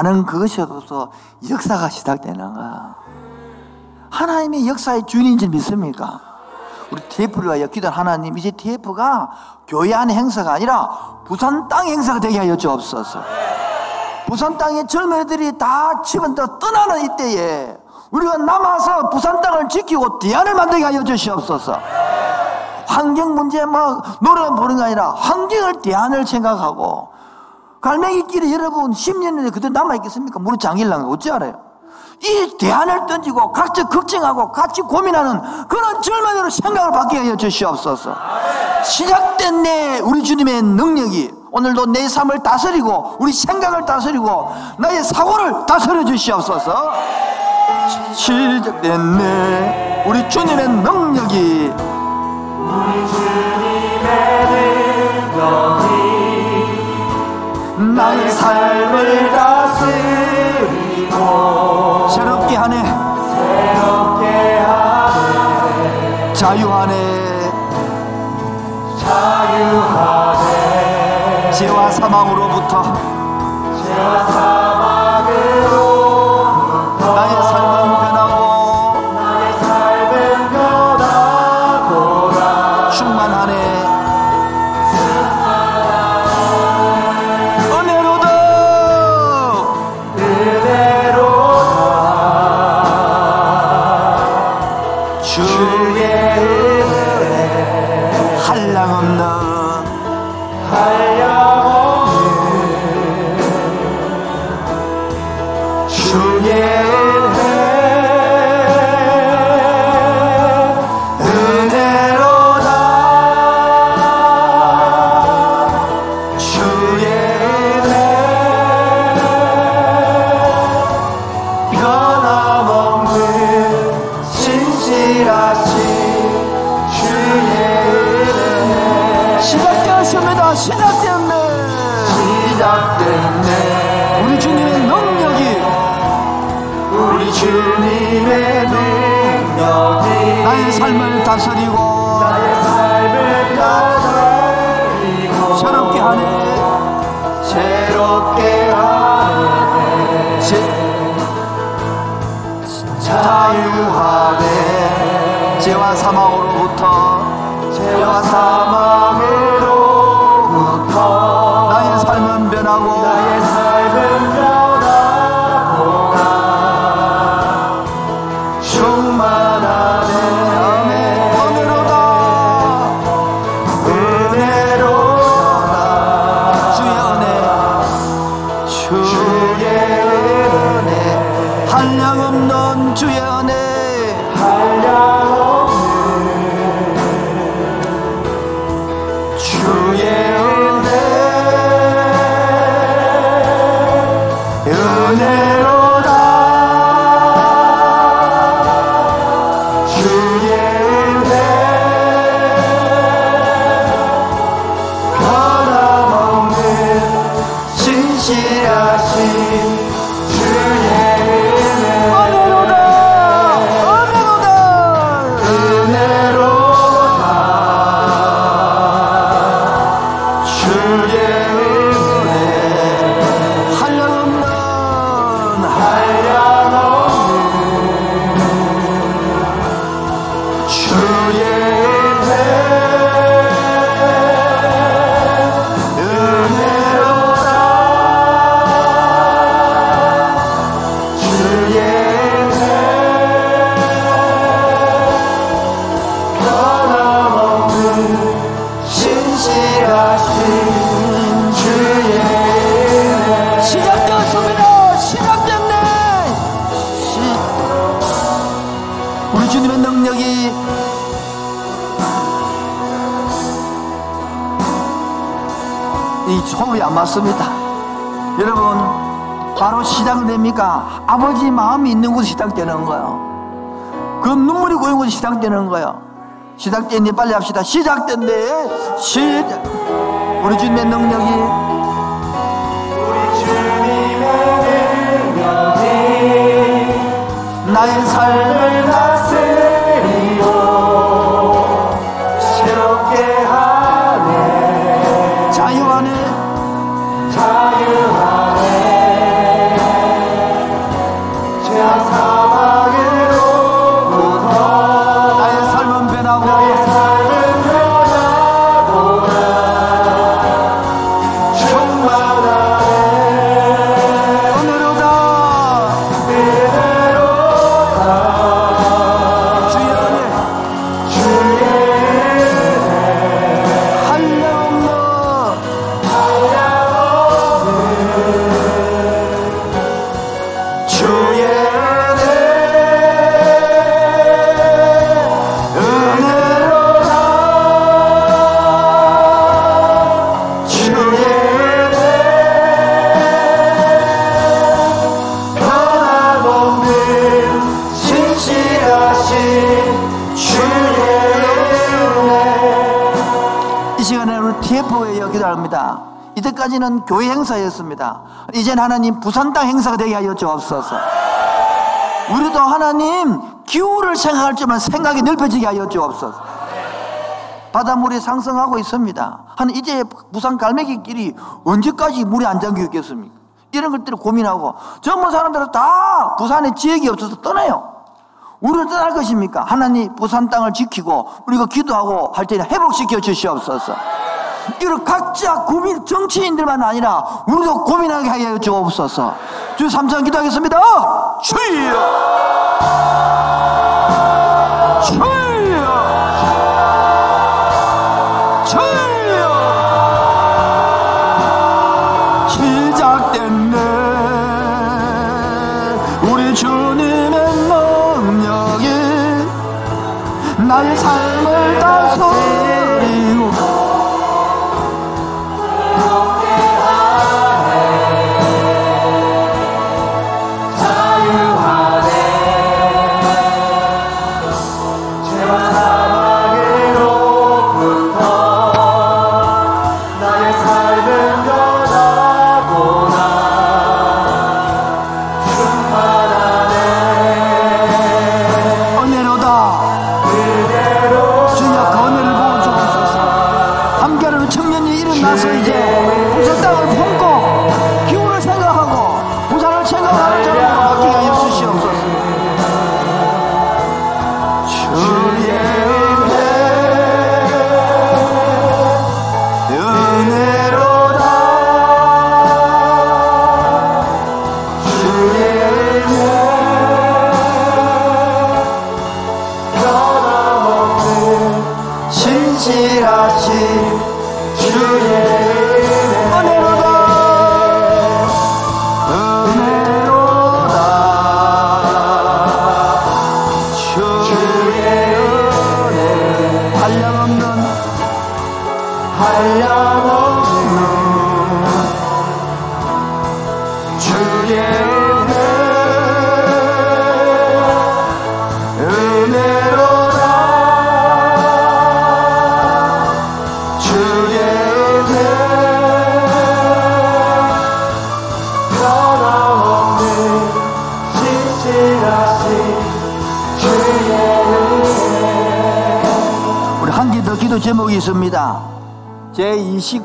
마음을 아는 그것이어서 역사가 시작되는 거야. 하나님의 역사의 주인인 줄 믿습니까? 우리 TF를 위하여 기도한 하나님, 이제 TF가 교회 안의 행사가 아니라 부산 땅 행사가 되게 하여 주옵소서. 부산 땅의 젊은이들이 다 집은 다 떠나는 이때에 우리가 남아서 부산 땅을 지키고 대안을 만들게 하여 주시옵소서. 환경 문제 막 노래만 보는 게 아니라 환경을 대안을 생각하고 갈매기길에 여러분 10년 전에 그대로 남아있겠습니까? 무릎 장일랑 어찌 알아요? 이 대안을 던지고 각자 걱정하고 같이 고민하는 그런 젊은이로 생각을 바뀌게 하여 주시옵소서. 시작된 내 우리 주님의 능력이 오늘도 내 삶을 다스리고 우리 생각을 다스리고 나의 사고를 다스려 주시옵소서. 시작된 내 우리 주님의 능력이 우리 주님의 능력이 나의 삶을 다스리고 새롭게 하네. 새롭게 하네. 자유하네. 자유하네. 죄와 사망으로부터 맞습니다. 여러분, 바로 시작은 됩니까? 아버지 마음이 있는 곳에 시작되는 거예요. 그 눈물이 고인 곳에 시작되는 거예요. 시작됐니? 빨리 합시다. 시작된대. 시작. 우리 주님의 능력이 나의 삶 이때까지는 교회 행사였습니다. 이제는 하나님 부산 땅 행사가 되게 하여 주옵소서. 우리도 하나님 기후를 생각할 줄만 생각이 넓혀지게 하여 주옵소서. 바닷물이 상승하고 있습니다. 한 이제 부산 갈매기 길이 언제까지 물이 안 잠겨 있겠습니까? 이런 것들을 고민하고 전부 사람들은 다 부산에 지역이 없어서 떠나요. 우리는 떠날 것입니까? 하나님 부산 땅을 지키고 우리가 기도하고 할 때는 회복시켜 주시옵소서. 이런 각자 고민 정치인들만 아니라 우리도 고민하게 하여 주옵소서. 주 삼천 기도하겠습니다. 주여,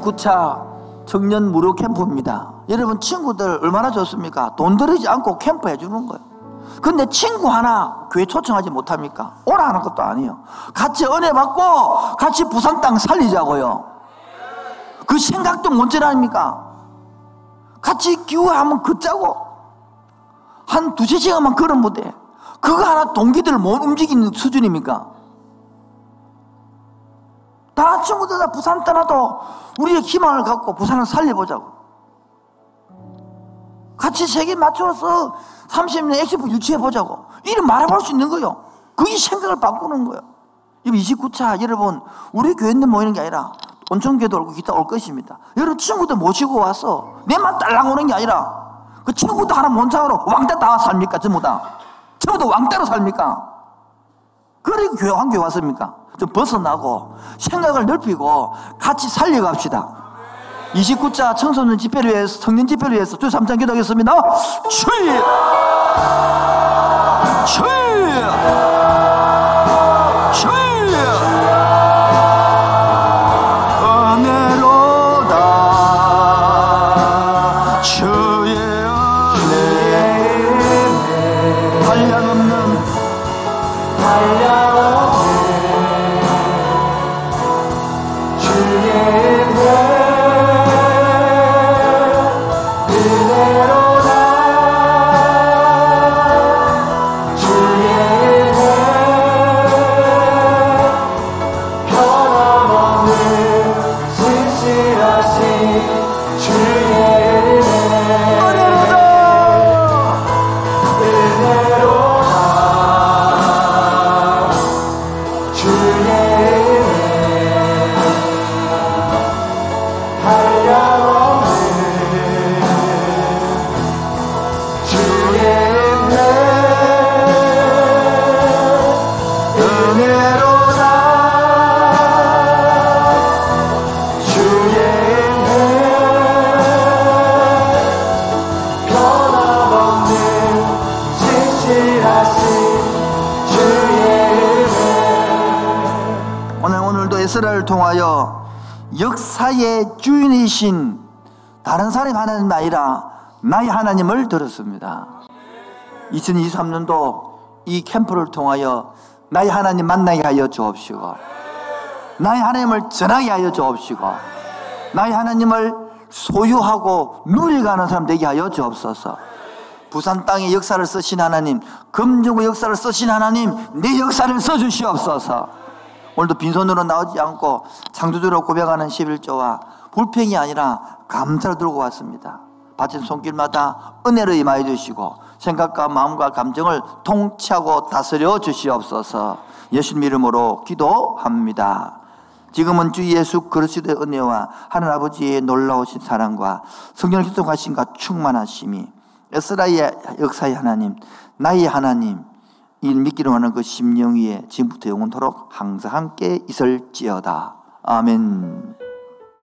9차 청년 무료 캠프입니다. 여러분 친구들 얼마나 좋습니까? 돈 들이지 않고 캠프 해주는 거예요. 근데 친구 하나 교회 초청하지 못합니까? 오라 하는 것도 아니에요. 같이 은혜 받고 같이 부산 땅 살리자고요. 그 생각도 문제 아닙니까? 같이 기우하면 걷자고 한 두세 시간만 걸으면 못해. 그거 하나 동기들을 못 움직이는 수준입니까? 희망을 갖고 부산을 살려보자고. 같이 세계 맞춰서 30년 엑스포 유치해보자고. 이런 말해볼 수 있는 거요. 그게 생각을 바꾸는 거예요. 29차 여러분, 우리 교회들 모이는 게 아니라 온천교회도 올고 기타 올 것입니다. 여러분 친구들 모시고 와서 내만 딸랑 오는 게 아니라 그 친구도 하나 mon상으로 왕따 다 삽니까? 전부 다. 친구도 왕따로 삽니까? 그래 교회 한 교회 왔습니까? 좀 벗어나고 생각을 넓히고 같이 살려갑시다. 29자 청소년 집회를 위해서 청년 집회를 위해서 주 3장 기도하겠습니다. 주여 주여 아니라 나의 하나님을 들었습니다. 2023년도 이 캠프를 통하여 나의 하나님 만나게 하여 주옵시고 나의 하나님을 전하게 하여 주옵시고 나의 하나님을 소유하고 누려가는 사람 되게 하여 주옵소서. 부산 땅의 역사를 쓰신 하나님 금정구 역사를 쓰신 하나님 내 역사를 써주시옵소서. 오늘도 빈손으로 나오지 않고 창조주로 고백하는 11조와 불평이 아니라 감사를 들고 왔습니다 바친 손길마다 은혜를 임하여 주시고 생각과 마음과 감정을 통치하고 다스려 주시옵소서 예수님 이름으로 기도합니다. 지금은 주 예수 그리스도의 은혜와 하늘 아버지의 놀라우신 사랑과 성령을 기속하신과 충만하심이 에스라의 역사의 하나님 나의 하나님 이 믿기로 하는 그 심령 위에 지금부터 영원토록 항상 함께 있을지어다. 아멘